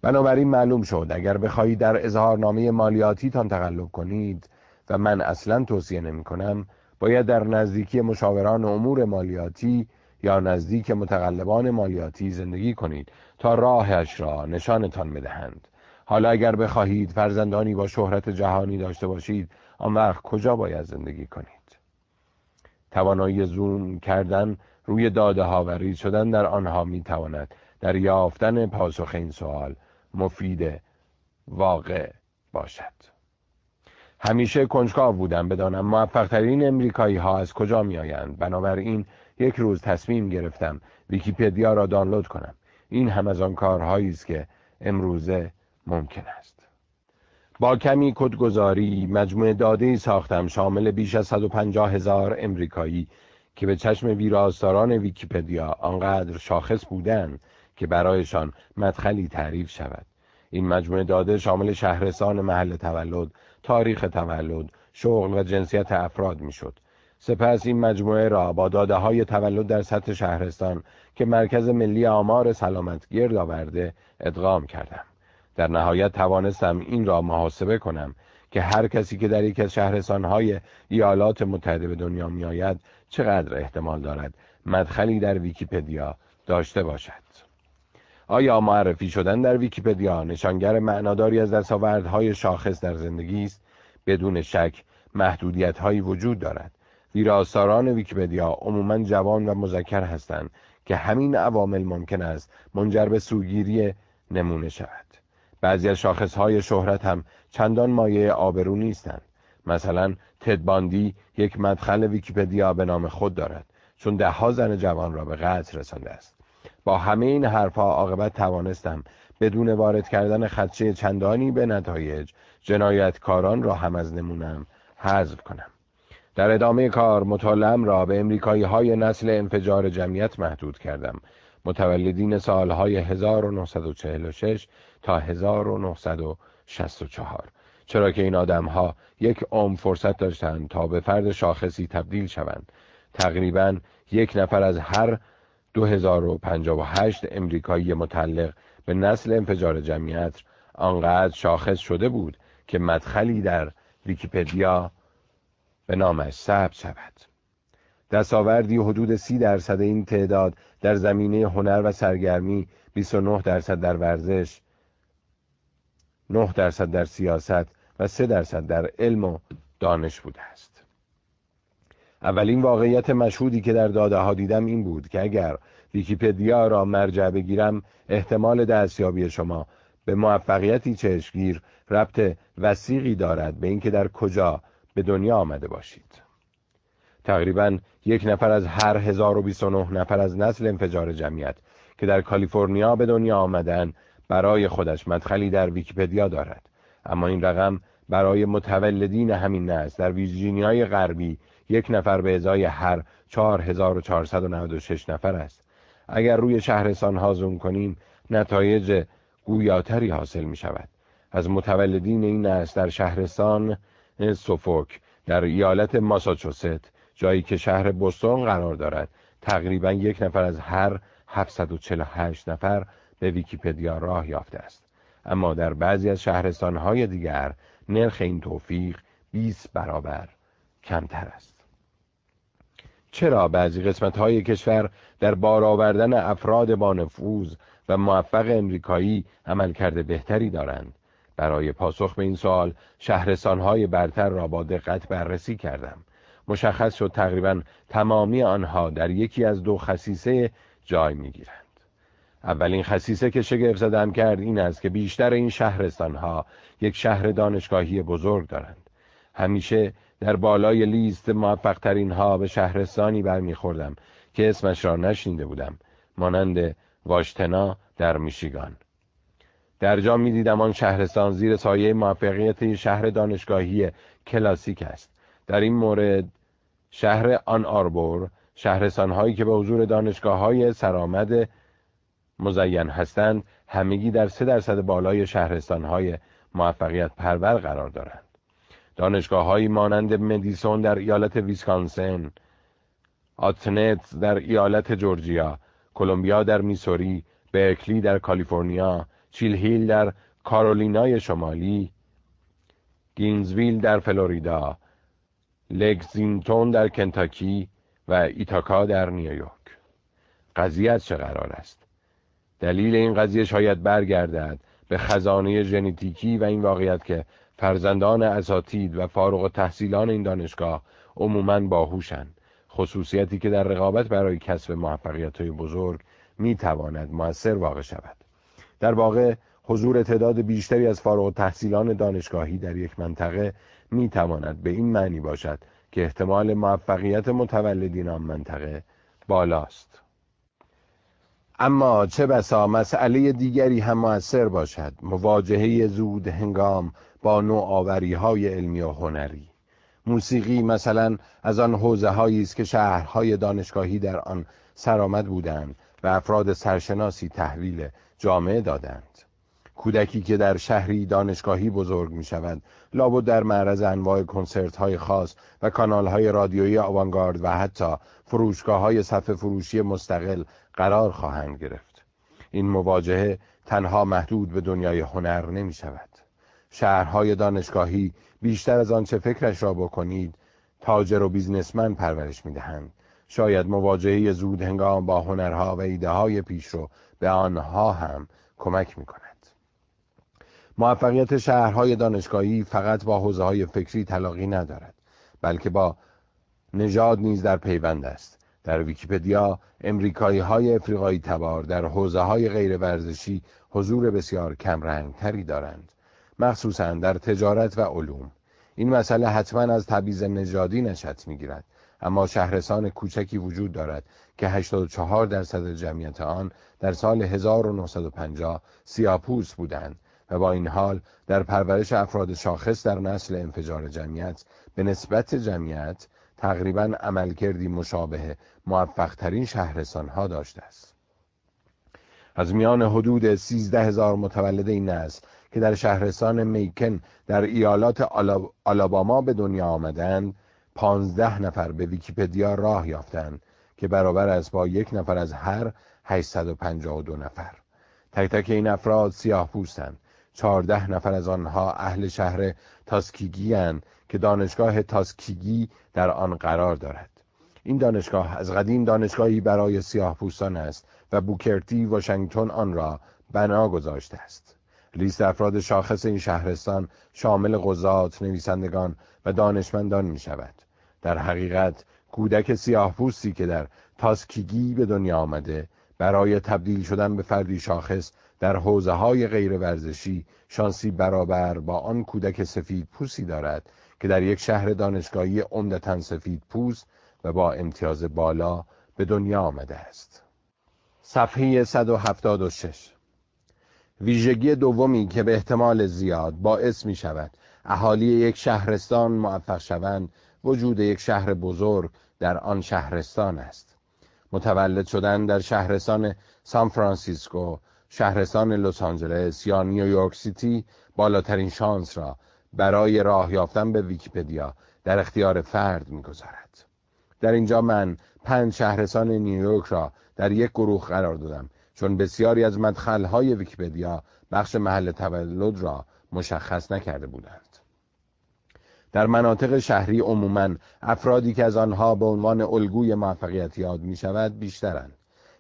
بنابراین معلوم شد اگر بخواهید در اظهارنامه مالیاتیتان تقلب کنید و من اصلا توصیه نمی کنم باید در نزدیکی مشاوران امور مالیاتی یا نزدیک متقلبان مالیاتی زندگی کنید تا راهش را نشانتان بدهند. حالا اگر بخواهید فرزندانی با شهرت جهانی داشته باشید آن وقت کجا باید زندگی کنید؟ توانایی زوم کردن روی داده ها و ریز شدن در آنها می تواند در یافتن پاسخ این سوال مفید واقع باشد. همیشه کنجکاو بودم بدانم موفق ترین امریکایی ها از کجا می آیند بنابراین یک روز تصمیم گرفتم ویکیپدیا را دانلود کنم. این هم از آن کارهایی است که امروزه ممکن است. با کمی کدگذاری مجموعه داده ساختم شامل بیش از 150 هزار امریکایی که به چشم ویراستاران ویکیپدیا آنقدر شاخص بودند که برایشان مدخلی تعریف شود. این مجموعه داده شامل شهرستان محل تولد تاریخ تولد شغل و جنسیت افراد می‌شد. سپس این مجموعه را با داده های تولد در سطح شهرستان که مرکز ملی آمار سلامت گرد آورده ادغام کردم. در نهایت توانستم این را محاسبه کنم که هر کسی که در یک از شهرستانهای ایالات متحده به دنیا می آید چقدر احتمال دارد مدخلی در ویکیپدیا داشته باشد. آیا معرفی شدن در ویکیپدیا نشانگر معناداری از دستاوردهای شاخص در زندگی است؟ بدون شک محدودیت هایی وجود دارد. ویراستاران ویکیپدیا عموما جوان و مذکر هستند که همین عوامل ممکن است منجر به سوگیری نمونه شود. بعضی از شاخصهای شهرت هم چندان مایه آبرو نیستند. مثلا تدباندی یک مدخل ویکیپدیا به نام خود دارد چون دهها زن جوان را به قتل رسانده است. با همه این حرفها عاقبت توانستم بدون وارد کردن خدشه چندانی به نتایج جنایتکاران را هم از نمونم حذف کنم. در ادامه کار مطالعم را به امریکایی های نسل انفجار جمعیت محدود کردم. متولدین سالهای 1946 تا 1964 چرا که این آدم ها یک عمر فرصت داشتند تا به فرد شاخصی تبدیل شوند. تقریبا یک نفر از هر 2058 امریکایی متعلق به نسل انفجار جمعیت آنقدر شاخص شده بود که مدخلی در ویکیپدیا به نامش ثبت شود. دستاوردی حدود سی درصد این تعداد در زمینه هنر و سرگرمی 29 درصد در ورزش 9 درصد در سیاست و 3 درصد در علم و دانش بوده است. اولین واقعیت مشهودی که در داده ها دیدم این بود که اگر ویکیپدیا را مرجع بگیرم احتمال دستیابی شما به موفقیتی چشمگیر ربط وسیقی دارد به اینکه در کجا به دنیا آمده باشید. تقریبا یک نفر از هر 1029 نفر از نسل انفجار جمعیت که در کالیفرنیا به دنیا آمدن برای خودش مدخلی در ویکیپدیا دارد. اما این رقم برای متولدین همین نسل در ویرجینیای غربی یک نفر به ازای هر 4496 نفر است. اگر روی شهرستان ها زوم کنیم نتایج گویاتری حاصل می شود. از متولدین این نسل در شهرستان سوفوک در ایالت ماساچوست جایی که شهر بوستون قرار دارد. تقریبا یک نفر از هر 748 نفر به ویکیپدیا راه یافته است. اما در بعضی از شهرستانهای دیگر نرخ این توفیق 20 برابر کمتر است. چرا بعضی قسمت های کشور در بار آوردن افراد با نفوذ و موفق امریکایی عمل کرده بهتری دارند؟ برای پاسخ به این سوال های برتر را با دقت بررسی کردم. مشخص شد تقریبا تمامی آنها در یکی از دو خصیصه جای می‌گیرند. اولین خصیصه که شگفت زدم کرد این است که بیشتر این شهرستان ها یک شهر دانشگاهی بزرگ دارند. همیشه در بالای لیست موفق ترین ها به شهرستانی برمیخوردم که اسمش را نشنیده بودم مانند واشتنا در میشیگان. در جا می دیدم آن شهرستان زیر سایه موفقیت شهر دانشگاهی کلاسیک است. در این مورد شهر آن آربور شهرستان هایی که به حضور دانشگاه های سرآمد مزین هستند همگی در سه درصد بالای شهرستان های موفقیت پرور قرار دارند. دانشگاه هایی مانند مدیسون در ایالت ویسکانسن آتنز در ایالت جورجیا کلمبیا در میسوری برکلی در کالیفرنیا چپل هیل در کارولینای شمالی گینزویل در فلوریدا لکسینگتون در کنتاکی و ایتاکا در نیویورک. قضیه چه قرار است؟ دلیل این قضیه شاید برگردد به خزانه ژنتیکی و این واقعیت که فرزندان اساتید و فارغ تحصیلان این دانشگاه عموماً باهوشند خصوصیتی که در رقابت برای کسب موفقیت های بزرگ می تواند موثر واقع شود. در واقع حضور تعداد بیشتری از فارغ تحصیلان دانشگاهی در یک منطقه می تواند به این معنی باشد که احتمال موفقیت متولدین آن منطقه بالاست. اما چه بسا مسئله دیگری هم موثر باشد. مواجهه زود هنگام با نوآوری های علمی و هنری. موسیقی مثلا از آن حوزه هایی است که شهرهای دانشگاهی در آن سرآمد بودند و افراد سرشناسی تحویل جامعه دادند. کودکی که در شهری دانشگاهی بزرگ می شود لابد در معرض انواع کنسرت های خاص و کانال های رادیویی آوانگارد و حتی فروشگاه های صفحه فروشی مستقل قرار خواهند گرفت. این مواجهه تنها محدود به دنیای هنر نمی شود. شهرهای دانشگاهی بیشتر از آنچه فکرش را بکنید تاجر و بیزنسمن پرورش می دهند. شاید مواجهه زود هنگام با هنرها و ایده های پیشرو به آنها هم کمک می کند. موفقیت شهرهای دانشگاهی فقط با حوزه های فکری تلاقی ندارد بلکه با نژاد نیز در پیوند است. در ویکیپدیا امریکایی های افریقایی تبار در حوزه های غیر ورزشی حضور بسیار کم تری دارند. مخصوصا در تجارت و علوم. این مسئله حتما از تبعیض نژادی نشأت می‌گیرد. اما شهرستان کوچکی وجود دارد که 84 درصد جمعیت آن در سال 1950 سیاپوس بودند و با این حال در پرورش افراد شاخص در نسل انفجار جمعیت به نسبت جمعیت تقریبا عملکردی مشابه موفقترین شهرستان ها داشته است. از میان حدود 13 هزار متولد این نسل که در شهرستان میکن در ایالات آلاباما به دنیا آمدند پانزده نفر به ویکیپدیا راه یافتند که برابر است با یک نفر از هر 852 نفر. تک تک این افراد سیاه پوستند. چهارده نفر از آنها اهل شهر تاسکیگی هن که دانشگاه تاسکیگی در آن قرار دارد. این دانشگاه از قدیم دانشگاهی برای سیاه پوستان است و بوکرتی واشنگتن آن را بنا گذاشته است لیست افراد شاخص این شهرستان شامل قضات، نویسندگان و دانشمندان می شود. در حقیقت کودک سیاه پوستی که در تاسکیگی به دنیا آمده برای تبدیل شدن به فردی شاخص در حوزه های غیر ورزشی شانسی برابر با آن کودک سفید پوستی دارد که در یک شهر دانشگاهی عمدتا سفید پوست و با امتیاز بالا به دنیا آمده است. صفحه 176 ویژگی دومی که به احتمال زیاد باعث می شود اهالی یک شهرستان موفق شوند وجود یک شهر بزرگ در آن شهرستان است. متولد شدن در شهرستان سان فرانسیسکو شهرستان لس آنجلس یا نیویورک سیتی بالاترین شانس را برای راه یافتن به ویکیپدیا در اختیار فرد می‌گذارد در اینجا من پنج شهرستان نیویورک را در یک گروه قرار دادم چون بسیاری از مدخلهای ویکیپدیا بخش محل تولد را مشخص نکرده بودند در مناطق شهری عموما افرادی که از آنها به عنوان الگوی موفقیت یاد می شود بیشترند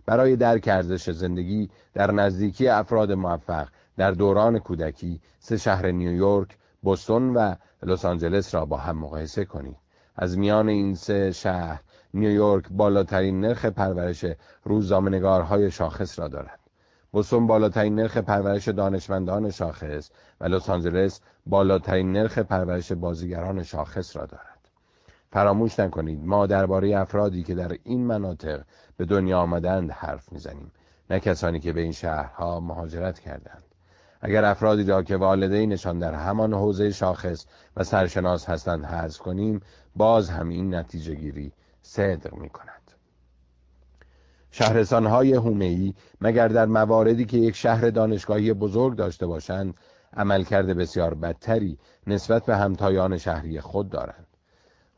برای درک ارزش زندگی در نزدیکی افراد موفق در دوران کودکی سه شهر نیویورک، بوستون و لس آنجلس را با هم مقایسه کنید. از میان این سه شهر نیویورک بالاترین نرخ پرورش روزنامه‌نگارهای شاخص را دارد. بوستون بالاترین نرخ پرورش دانشمندان شاخص و لس آنجلس بالاترین نرخ پرورش بازیگران شاخص را دارد. فراموش نکنید ما درباره افرادی که در این مناطق به دنیا آمدند حرف می‌زنیم نه کسانی که به این شهرها مهاجرت کردند اگر افرادی را که والدینشان در همان حوزه شاخص و سرشناس هستند حذف کنیم باز هم این نتیجه گیری صدق می کند شهرستانهای هومهی مگر در مواردی که یک شهر دانشگاهی بزرگ داشته باشند عملکرد بسیار بدتری نسبت به همتایان شهری خود دارند.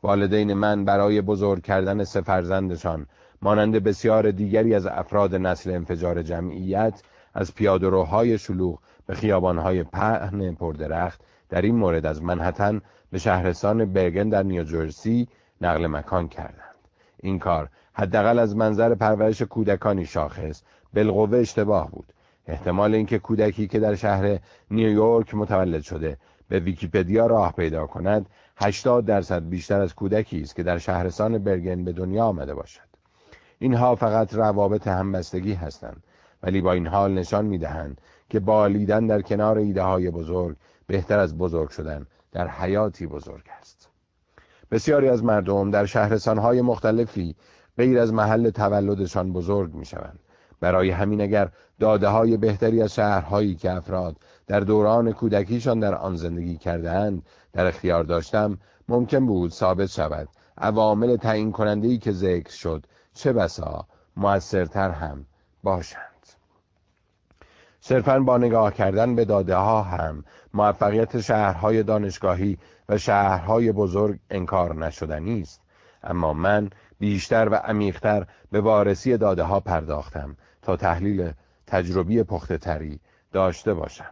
والدین من برای بزرگ کردن سه فرزندشان مانند بسیار دیگری از افراد نسل انفجار جمعیت از پیادهروهای شلوغ به خیابانهای پهن پردرخت. در این مورد از منحتن به شهرستان برگن در نیوجرسی نقل مکان کردند. این کار حداقل از منظر پرورش کودکانی شاخص بالقوه اشتباه بود. احتمال اینکه کودکی که در شهر نیویورک متولد شده به ویکیپدیا راه پیدا کند 80 درصد بیشتر از کودکی است که در شهرستان برگن به دنیا آمده باشد. اینها فقط روابط همبستگی هستند ولی با این حال نشان می‌دهند که بالیدن در کنار ایده های بزرگ بهتر از بزرگ شدن در حیاتی بزرگ است. بسیاری از مردم در شهرستانهای مختلفی غیر از محل تولدشان بزرگ می شوند برای همین اگر داده های بهتری از شهرهایی که افراد در دوران کودکیشان در آن زندگی کردهاند در اختیار داشتم ممکن بود ثابت شود عوامل تعیین کننده ای که ذکر شد چه بسا موثرتر هم باشند. صرفا با نگاه کردن به داده ها هم موفقیت شهرهای دانشگاهی و شهرهای بزرگ انکار نشدنی است اما من بیشتر و عمیقتر به وارسی داده ها پرداختم تا تحلیل تجربی پخته تری داشته باشم.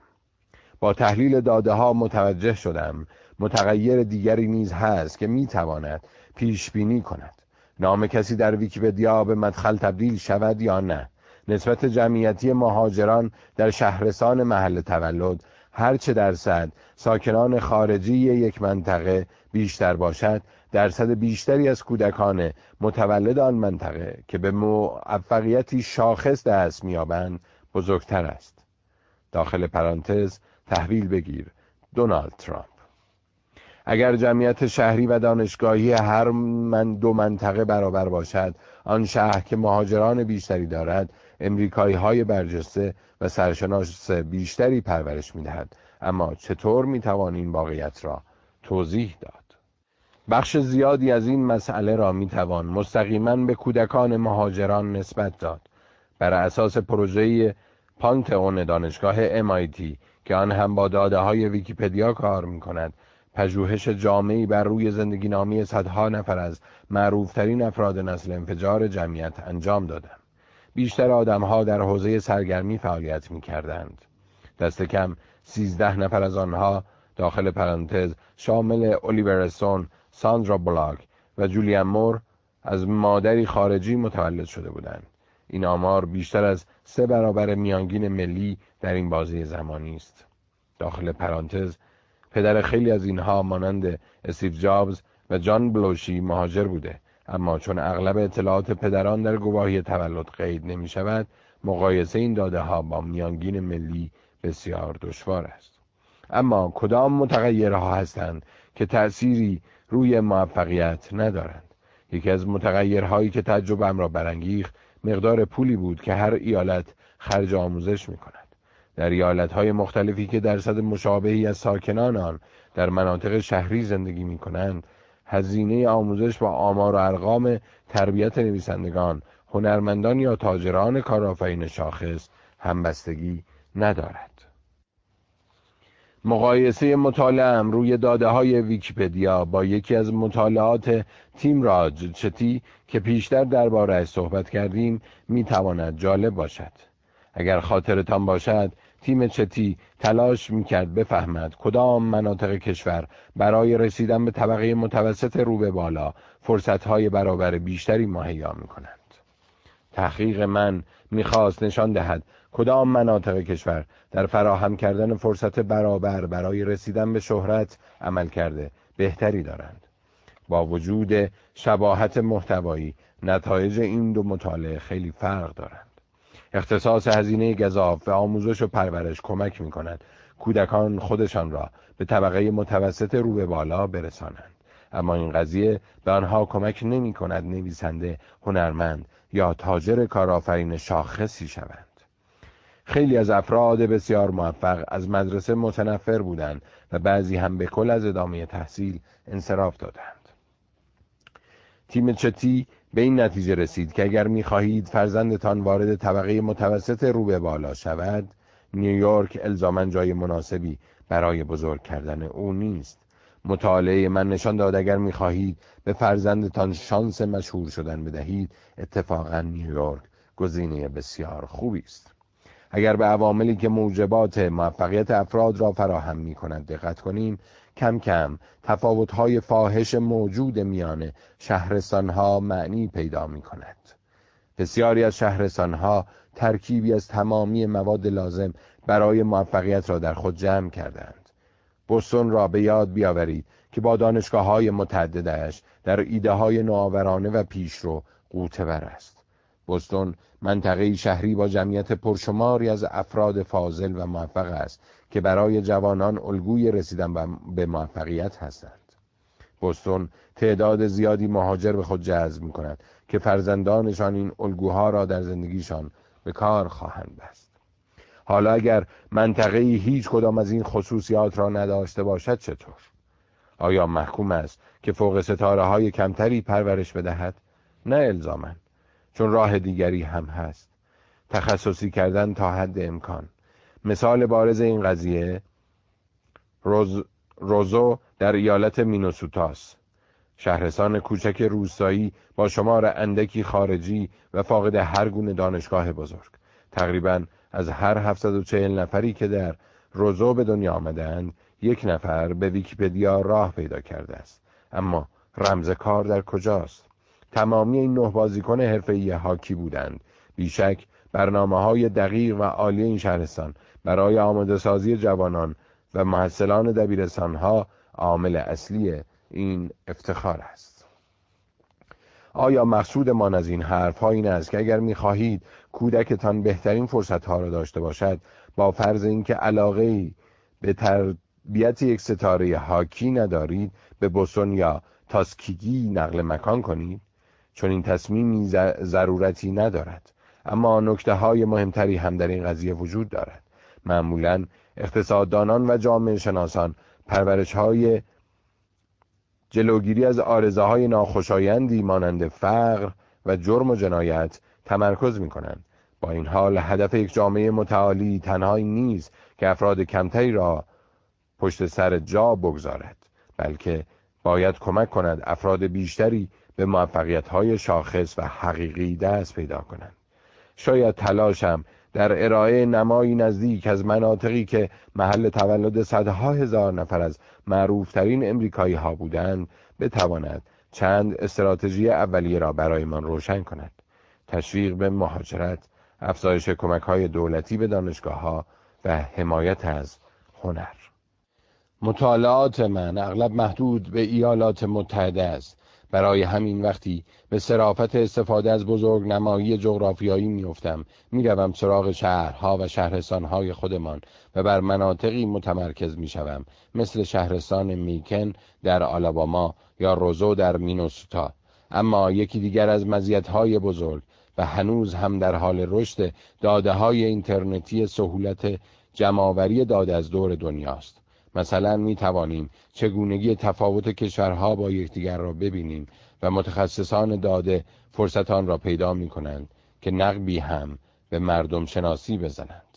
با تحلیل داده ها متوجه شدم متغیر دیگری نیز هست که می‌تواند پیش بینی کند. نام کسی در ویکیپدیا به مدخل تبدیل شود یا نه؟ نسبت جمعیتی مهاجران در شهرستان محل تولد. هرچه درصد ساکنان خارجی یک منطقه بیشتر باشد درصد بیشتری از کودکان متولد آن منطقه که به موفقیتی شاخص دست میابند بزرگتر است. داخل پرانتز تحویل بگیر. دونالد ترامپ. اگر جمعیت شهری و دانشگاهی هر من دو منطقه برابر باشد آن شهر که مهاجران بیشتری دارد امریکایی های برجسته و سرشناس بیشتری پرورش می‌دهد. اما چطور می‌توان این واقعیت را توضیح داد؟ بخش زیادی از این مسئله را می‌توان مستقیما به کودکان مهاجران نسبت داد. بر اساس پروژه پانتئون دانشگاه MIT که آن هم با داده های ویکیپدیا کار می کند پژوهش جامعی بر روی زندگی نامی صدها نفر از معروفترین افراد نسل انفجار جمعیت انجام دادم بیشتر آدمها در حوزه سرگرمی فعالیت می کردند دست کم سیزده نفر از آنها داخل پرانتز شامل الیورسون، ساندرا بلاک و جولیان مور از مادری خارجی متولد شده بودند. این آمار بیشتر از سه برابر میانگین ملی در این بازی زمانی است. داخل پرانتز پدر خیلی از اینها مانند استیو جابز و جان بلوشی مهاجر بوده اما چون اغلب اطلاعات پدران در گواهی تولد قید نمی شود مقایسه این داده ها با میانگین ملی بسیار دشوار است. اما کدام متغیرها هستند که تأثیری روی موفقیت ندارند؟ یکی از متغیرهایی که تجربه را برانگیخت مقدار پولی بود که هر ایالت خرج آموزش می کند در ایالت های مختلفی که درصد مشابهی از ساکنان آن در مناطق شهری زندگی می کنند هزینه آموزش با آمار و ارقام تربیت نویسندگان هنرمندان یا تاجران کارآفرین شاخص همبستگی ندارد. مقایسه مطالعه روی داده های ویکیپدیا با یکی از مطالعات تیم راج چتی که پیشتر درباره صحبت کردیم می تواند جالب باشد. اگر خاطرتان باشد تیم چتی تلاش می‌کرد بفهمد کدام مناطق کشور برای رسیدن به طبقه متوسط رو به بالا فرصتهای برابر بیشتری مهیا می‌کنند. تحقیق من می‌خواست نشان دهد کدام مناطق کشور در فراهم کردن فرصت برابر برای رسیدن به شهرت عمل کرده بهتری دارند. با وجود شباهت محتوایی نتایج این دو مطالعه خیلی فرق دارند. اختصاص هزینه گذاف و آموزش و پرورش کمک می کند کودکان خودشان را به طبقه متوسط رو به بالا برسانند. اما این قضیه به آنها کمک نمی کند نویسنده هنرمند یا تاجر کارآفرین شاخصی شوند. خیلی از افراد بسیار موفق از مدرسه متنفر بودند و بعضی هم به کل از ادامه تحصیل انصراف دادند. تیم چتی به این نتیجه رسید که اگر می‌خواهید فرزندتان وارد طبقه متوسط رو به بالا شود نیویورک الزاما جای مناسبی برای بزرگ کردن او نیست. مطالعه من نشان داد اگر می‌خواهید به فرزندتان شانس مشهور شدن بدهید اتفاقا نیویورک گزینه بسیار خوبی است. اگر به عواملی که موجبات موفقیت افراد را فراهم می کند دقت کنیم کم کم تفاوت‌های فاحش موجود میان شهرستانها معنی پیدا می کند. بسیاری از شهرستانها ترکیبی از تمامی مواد لازم برای موفقیت را در خود جمع کردند. بوستون را به یاد بیاورید که با دانشگاه های متعددش در ایده های نوآورانه و پیشرو قوتور است. بوستون منطقه شهری با جمعیت پرشماری از افراد فاضل و موفق است که برای جوانان الگوی رسیدن به موفقیت هستند. بوستون تعداد زیادی مهاجر به خود جذب می کند که فرزندانشان این الگوها را در زندگیشان به کار خواهند بست. حالا اگر منطقه هیچ کدام از این خصوصیات را نداشته باشد چطور؟ آیا محکوم است که فوق ستاره های کمتری پرورش بدهد؟ نه الزامن چون راه دیگری هم هست تخصصی کردن تا حد امکان مثال بارز این قضیه روز... روزو در ایالت مینوسوتاس شهرستان کوچک روستایی با شمار اندکی خارجی و فاقد هر گونه دانشگاه بزرگ. تقریبا از هر 740 نفری که در روزو به دنیا آمدند یک نفر به ویکیپدیا راه پیدا کرده است. اما رمز کار در کجاست؟ تمامی این نه بازیکن حرفه‌ای هاکی بودند. بیشک برنامه های دقیق و عالی این شهرستان برای آماده سازی جوانان و محصلان دبیرستان ها عامل اصلی این افتخار است. آیا مقصودمان از این حرف ها این است که اگر می‌خواهید کودکتان بهترین فرصت ها را داشته باشد با فرض اینکه علاقه به تربیت یک ستاره هاکی ندارید به بوسون یا تاسکیگی نقل مکان کنید چون این تصمیمی ضرورتی ندارد. اما نکته های مهمتری هم در این قضیه وجود دارد. معمولا اقتصاددانان و جامعه شناسان. پرورش های جلوگیری از آرزه های ناخوشایندی مانند فقر و جرم و جنایت تمرکز می کنند با این حال هدف یک جامعه متعالی تنهایی نیست که افراد کمتری را پشت سر جا بگذارد بلکه باید کمک کند افراد بیشتری به موفقیت های شاخص و حقیقی دست پیدا کنند. شاید تلاشم در ارائه نمایی نزدیک از مناطقی که محل تولد صدها هزار نفر از معروفترین امریکایی ها بودند بتواند چند استراتژی اولیه را برایمان روشن کند. تشویق به مهاجرت افزایش کمک های دولتی به دانشگاه ها و حمایت از هنر. مطالعات من اغلب محدود به ایالات متحده است. برای همین وقتی به صرافت استفاده از بزرگ نمایی جغرافیایی میافتم می‌روم سراغ شهرها و شهرستانهای خودمان و بر مناطقی متمرکز می‌شوم مثل شهرستان میکن در آلاباما یا روزو در مینوسوتا. اما یکی دیگر از مزیت‌های بزرگ و هنوز هم در حال رشد داده های اینترنتی سهولت جمعآوری داده از دور دنیاست. مثلا می توانیم چگونگی تفاوت کشورها با یکدیگر را ببینیم و متخصصان داده فرصت آن را پیدا می کنند که نقبی هم به مردم شناسی بزنند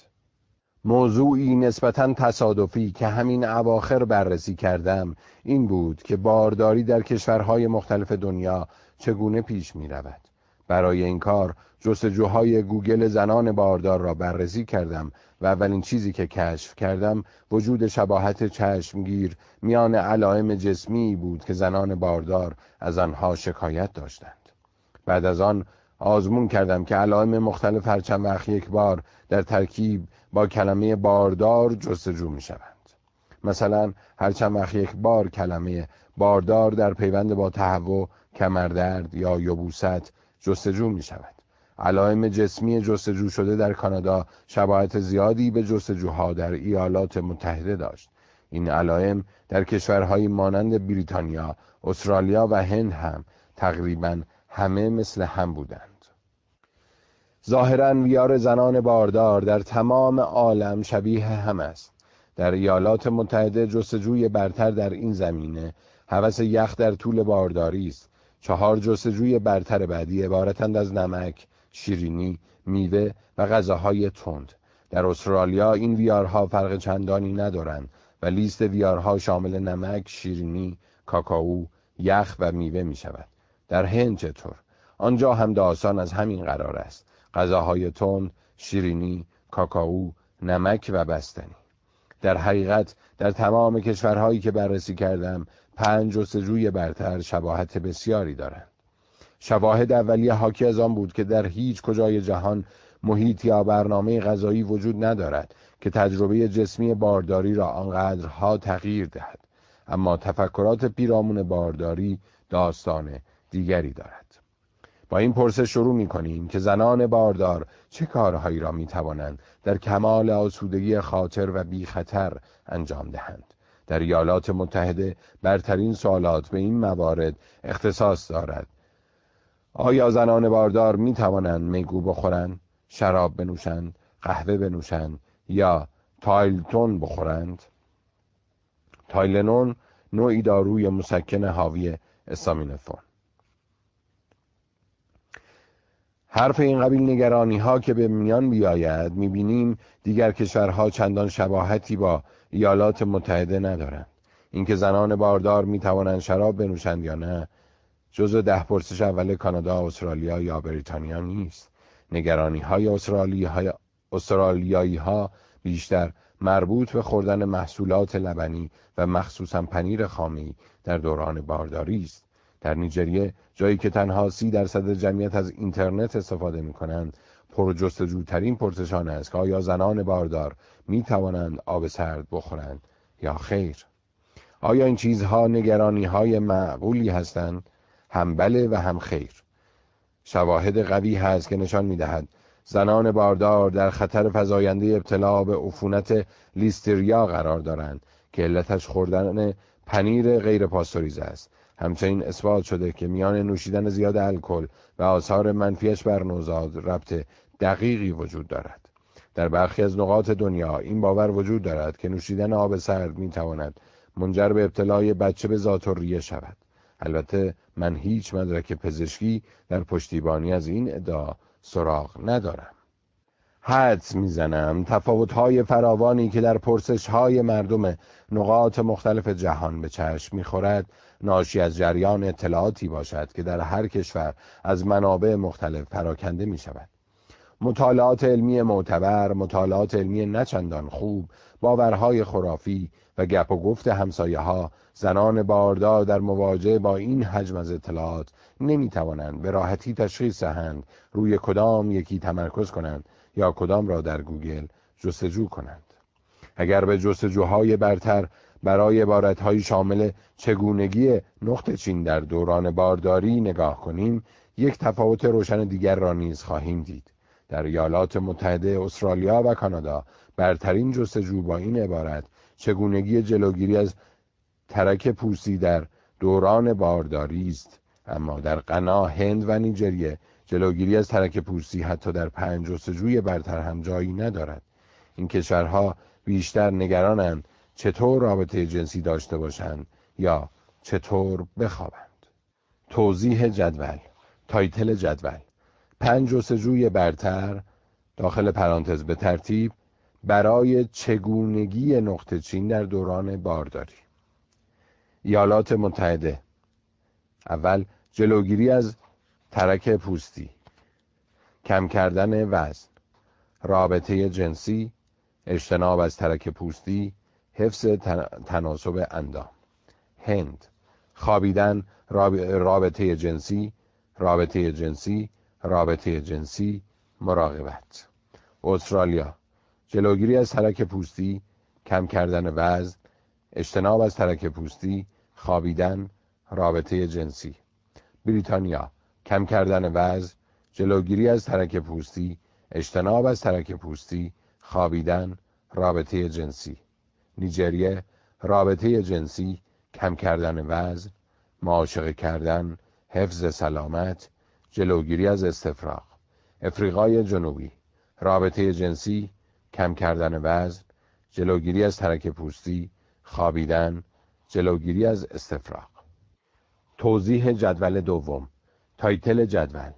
موضوعی نسبتا تصادفی که همین اواخر بررسی کردم این بود که بارداری در کشورهای مختلف دنیا چگونه پیش می رود. برای این کار جستجوهای گوگل زنان باردار را بررسی کردم و اولین چیزی که کشف کردم وجود شباهت چشمگیر میان علائم جسمی بود که زنان باردار از آنها شکایت داشتند. بعد از آن آزمون کردم که علائم مختلف هر چند وقت یک بار در ترکیب با کلمه باردار جستجو می شوند مثلا هر چند وقت یک بار کلمه باردار در پیوند با تهوع کمردرد یا یبوست جستجو می شود علائم جسمی جستجو شده در کانادا شباهت زیادی به جستجوها در ایالات متحده داشت. این علائم در کشورهایی مانند بریتانیا، استرالیا و هند هم تقریبا همه مثل هم بودند. ظاهرا ویار زنان باردار در تمام عالم شبیه هم است. در ایالات متحده جستجوی برتر در این زمینه هوس یخ در طول بارداری است. چهار جستجوی برتر بعدی عبارتند از نمک، شیرینی، میوه و غذاهای تند. در استرالیا این ویارها فرق چندانی ندارند و لیست ویارها شامل نمک، شیرینی، کاکائو، یخ و میوه می شود. در هند چطور؟ آنجا هم داستان از همین قرار است. غذاهای تند، شیرینی، کاکائو، نمک و بستنی. در حقیقت در تمام کشورهایی که بررسی کردم پنج جستجوی برتر شباهت بسیاری دارند. شواهد اولیه حاکی از آن بود که در هیچ کجای جهان محیط یا برنامه غذایی وجود ندارد که تجربه جسمی بارداری را آنقدرها تغییر دهد. اما تفکرات پیرامون بارداری داستان دیگری دارد. با این پرسش شروع می کنیم که زنان باردار چه کارهایی را می توانند در کمال آسودگی خاطر و بی خطر انجام دهند. در ایالات متحده برترین سوالات به این موارد اختصاص دارد. آیا زنان باردار می توانند میگو بخورند شراب بنوشند قهوه بنوشند یا تایلتون بخورند؟ تایلنون نوعی داروی مسکن حاوی استامینفون حرف این قبیل نگرانی ها که به میان بیاید می‌بینیم دیگر کشورها چندان شباهتی با ایالات متحده ندارند. اینکه زنان باردار می‌توانند شراب بنوشند یا نه جزو ده پرسش اول کانادا، استرالیا یا بریتانیا نیست. نگرانی های استرالیایی ها بیشتر مربوط به خوردن محصولات لبنی و مخصوصا پنیر خامی در دوران بارداری است. در نیجریه جایی که تنها سی درصد جمعیت از اینترنت استفاده می کنند پرجستجوترین پرسشان است که آیا زنان باردار می توانند آب سرد بخورند یا خیر؟ آیا این چیزها نگرانی های معقولی هستند؟ هم بله و هم خیر. شواهد قوی هست که نشان می دهد زنان باردار در خطر فزاینده ابتلا به عفونت لیستریا قرار دارند که علتش خوردن پنیر غیر پاستوریزه است. همچنین اثبات شده که میان نوشیدن زیاد الکل و آثار منفیش بر نوزاد ربط دقیقی وجود دارد. در برخی از نقاط دنیا این باور وجود دارد که نوشیدن آب سرد می‌تواند منجر به ابتلای بچه به ذاتوریه شود. البته من هیچ مدرک پزشکی در پشتیبانی از این ادعا سراغ ندارم. حدس می‌زنم تفاوت‌های فراوانی که در پرسش‌های مردم نقاط مختلف جهان به چشم می‌خورد ناشی از جریان اطلاعاتی باشد که در هر کشور از منابع مختلف پراکنده می شود مطالعات علمی معتبر مطالعات علمی نچندان خوب باورهای خرافی و گپ و گفت همسایه ها زنان باردار در مواجهه با این حجم از اطلاعات نمی توانند به راحتی تشخیص دهند روی کدام یکی تمرکز کنند یا کدام را در گوگل جستجو کنند. اگر به جستجوهای برتر برای عبارتهایی شامل چگونگی نقط چین در دوران بارداری نگاه کنیم یک تفاوت روشن دیگر را نیز خواهیم دید. در ایالات متحده استرالیا و کانادا. برترین جستجو با این عبارت چگونگی جلوگیری از ترک پوستی در دوران بارداری است. اما در غنا هند و نیجریه جلوگیری از ترک پوستی حتی در پنج جستجوی برتر هم جایی ندارد. این کشورها بیشتر نگرانند چطور رابطه جنسی داشته باشند یا چطور بخوابند. توضیح جدول title جدول. پنج جستجوی برتر داخل پرانتز به ترتیب برای چگونگی نقطه چین در دوران بارداری. ایالات متحده. اول جلوگیری از ترک پوستی. کم کردن وزن. رابطه جنسی. اجتناب از ترک پوستی. حفظ تناسب اندام. هند. خوابیدن رابطه جنسی. رابطه جنسی رابطه جنسی مراقبت. استرالیا جلوگیری از ترک پوستی کم کردن وزن اجتناب از ترک پوستی خوابیدن رابطه جنسی. بریتانیا کم کردن وزن جلوگیری از ترک پوستی اجتناب از ترک پوستی خوابیدن رابطه جنسی. نیجریه رابطه جنسی کم کردن وزن معاشقه کردن حفظ سلامت جلوگیری از استفراغ. افریقای جنوبی. رابطه جنسی کم کردن وزن جلوگیری از ترک پوستی خوابیدن جلوگیری از استفراغ. توضیح جدول دوم. title جدول.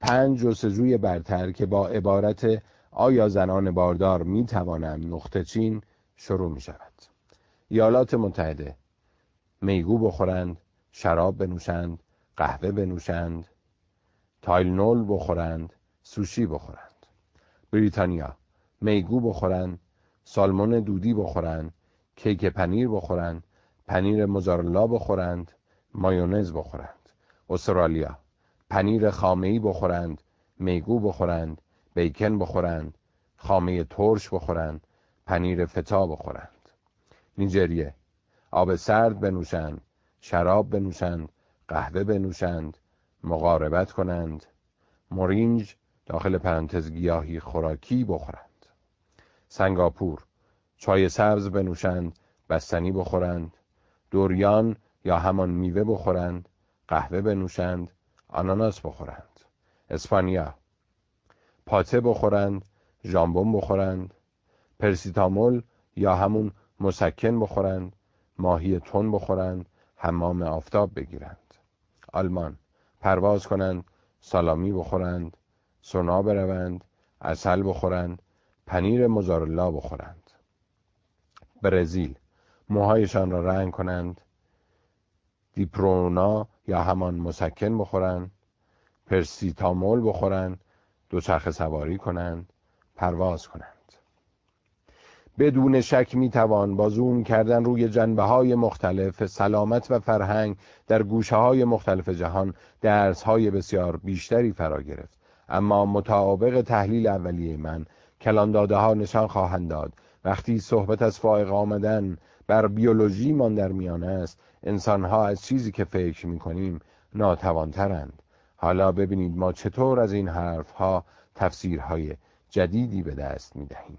پنج جستجوی برتر که با عبارت آیا زنان باردار می توانند نقطه چین شروع می شود ایالات متحده. میگو بخورند شراب بنوشند قهوه بنوشند تایلنول بخورند سوشی بخورند. بریتانیا میگو بخورند سالمون دودی بخورند کیک پنیر بخورند پنیر مزارلا بخورند مایونز بخورند. استرالیا پنیر خامه‌ای بخورند میگو بخورند بیکن بخورند خامه ترش بخورند پنیر فتا بخورند. نیجریه آب سرد بنوشند شراب بنوشند قهوه بنوشند مقاربت کنند. مورینج داخل پرانتز گیاهی خوراکی بخورند. سنگاپور چای سبز بنوشند بستنی بخورند. دوریان یا همان میوه بخورند قهوه بنوشند آناناس بخورند. اسپانیا پاته بخورند ژامبون بخورند. پرسیتامول یا همون مسکن بخورند. ماهی تون بخورند حمام آفتاب بگیرند. آلمان پرواز کنند سالامی بخورند سونا بروند اصل بخورند پنیر مزارلا بخورند. برزیل موهایشان را رنگ کنند. دیپرونا یا همان مسکن بخورند. پرسیتامول بخورند. دوچرخه سواری کنند. پرواز کنند. بدون شک می توان با زوم کردن روی جنبه های مختلف سلامت و فرهنگ در گوشه های مختلف جهان درس های بسیار بیشتری فرا گرفت. اما مطابق تحلیل اولیه من کلان داده ها نشان خواهند داد وقتی صحبت از فائق آمدن بر بیولوژی من در میان است انسان ها از چیزی که فکر می کنیم ناتوانترند. حالا ببینید ما چطور از این حرف ها تفسیرهای جدیدی به دست می دهیم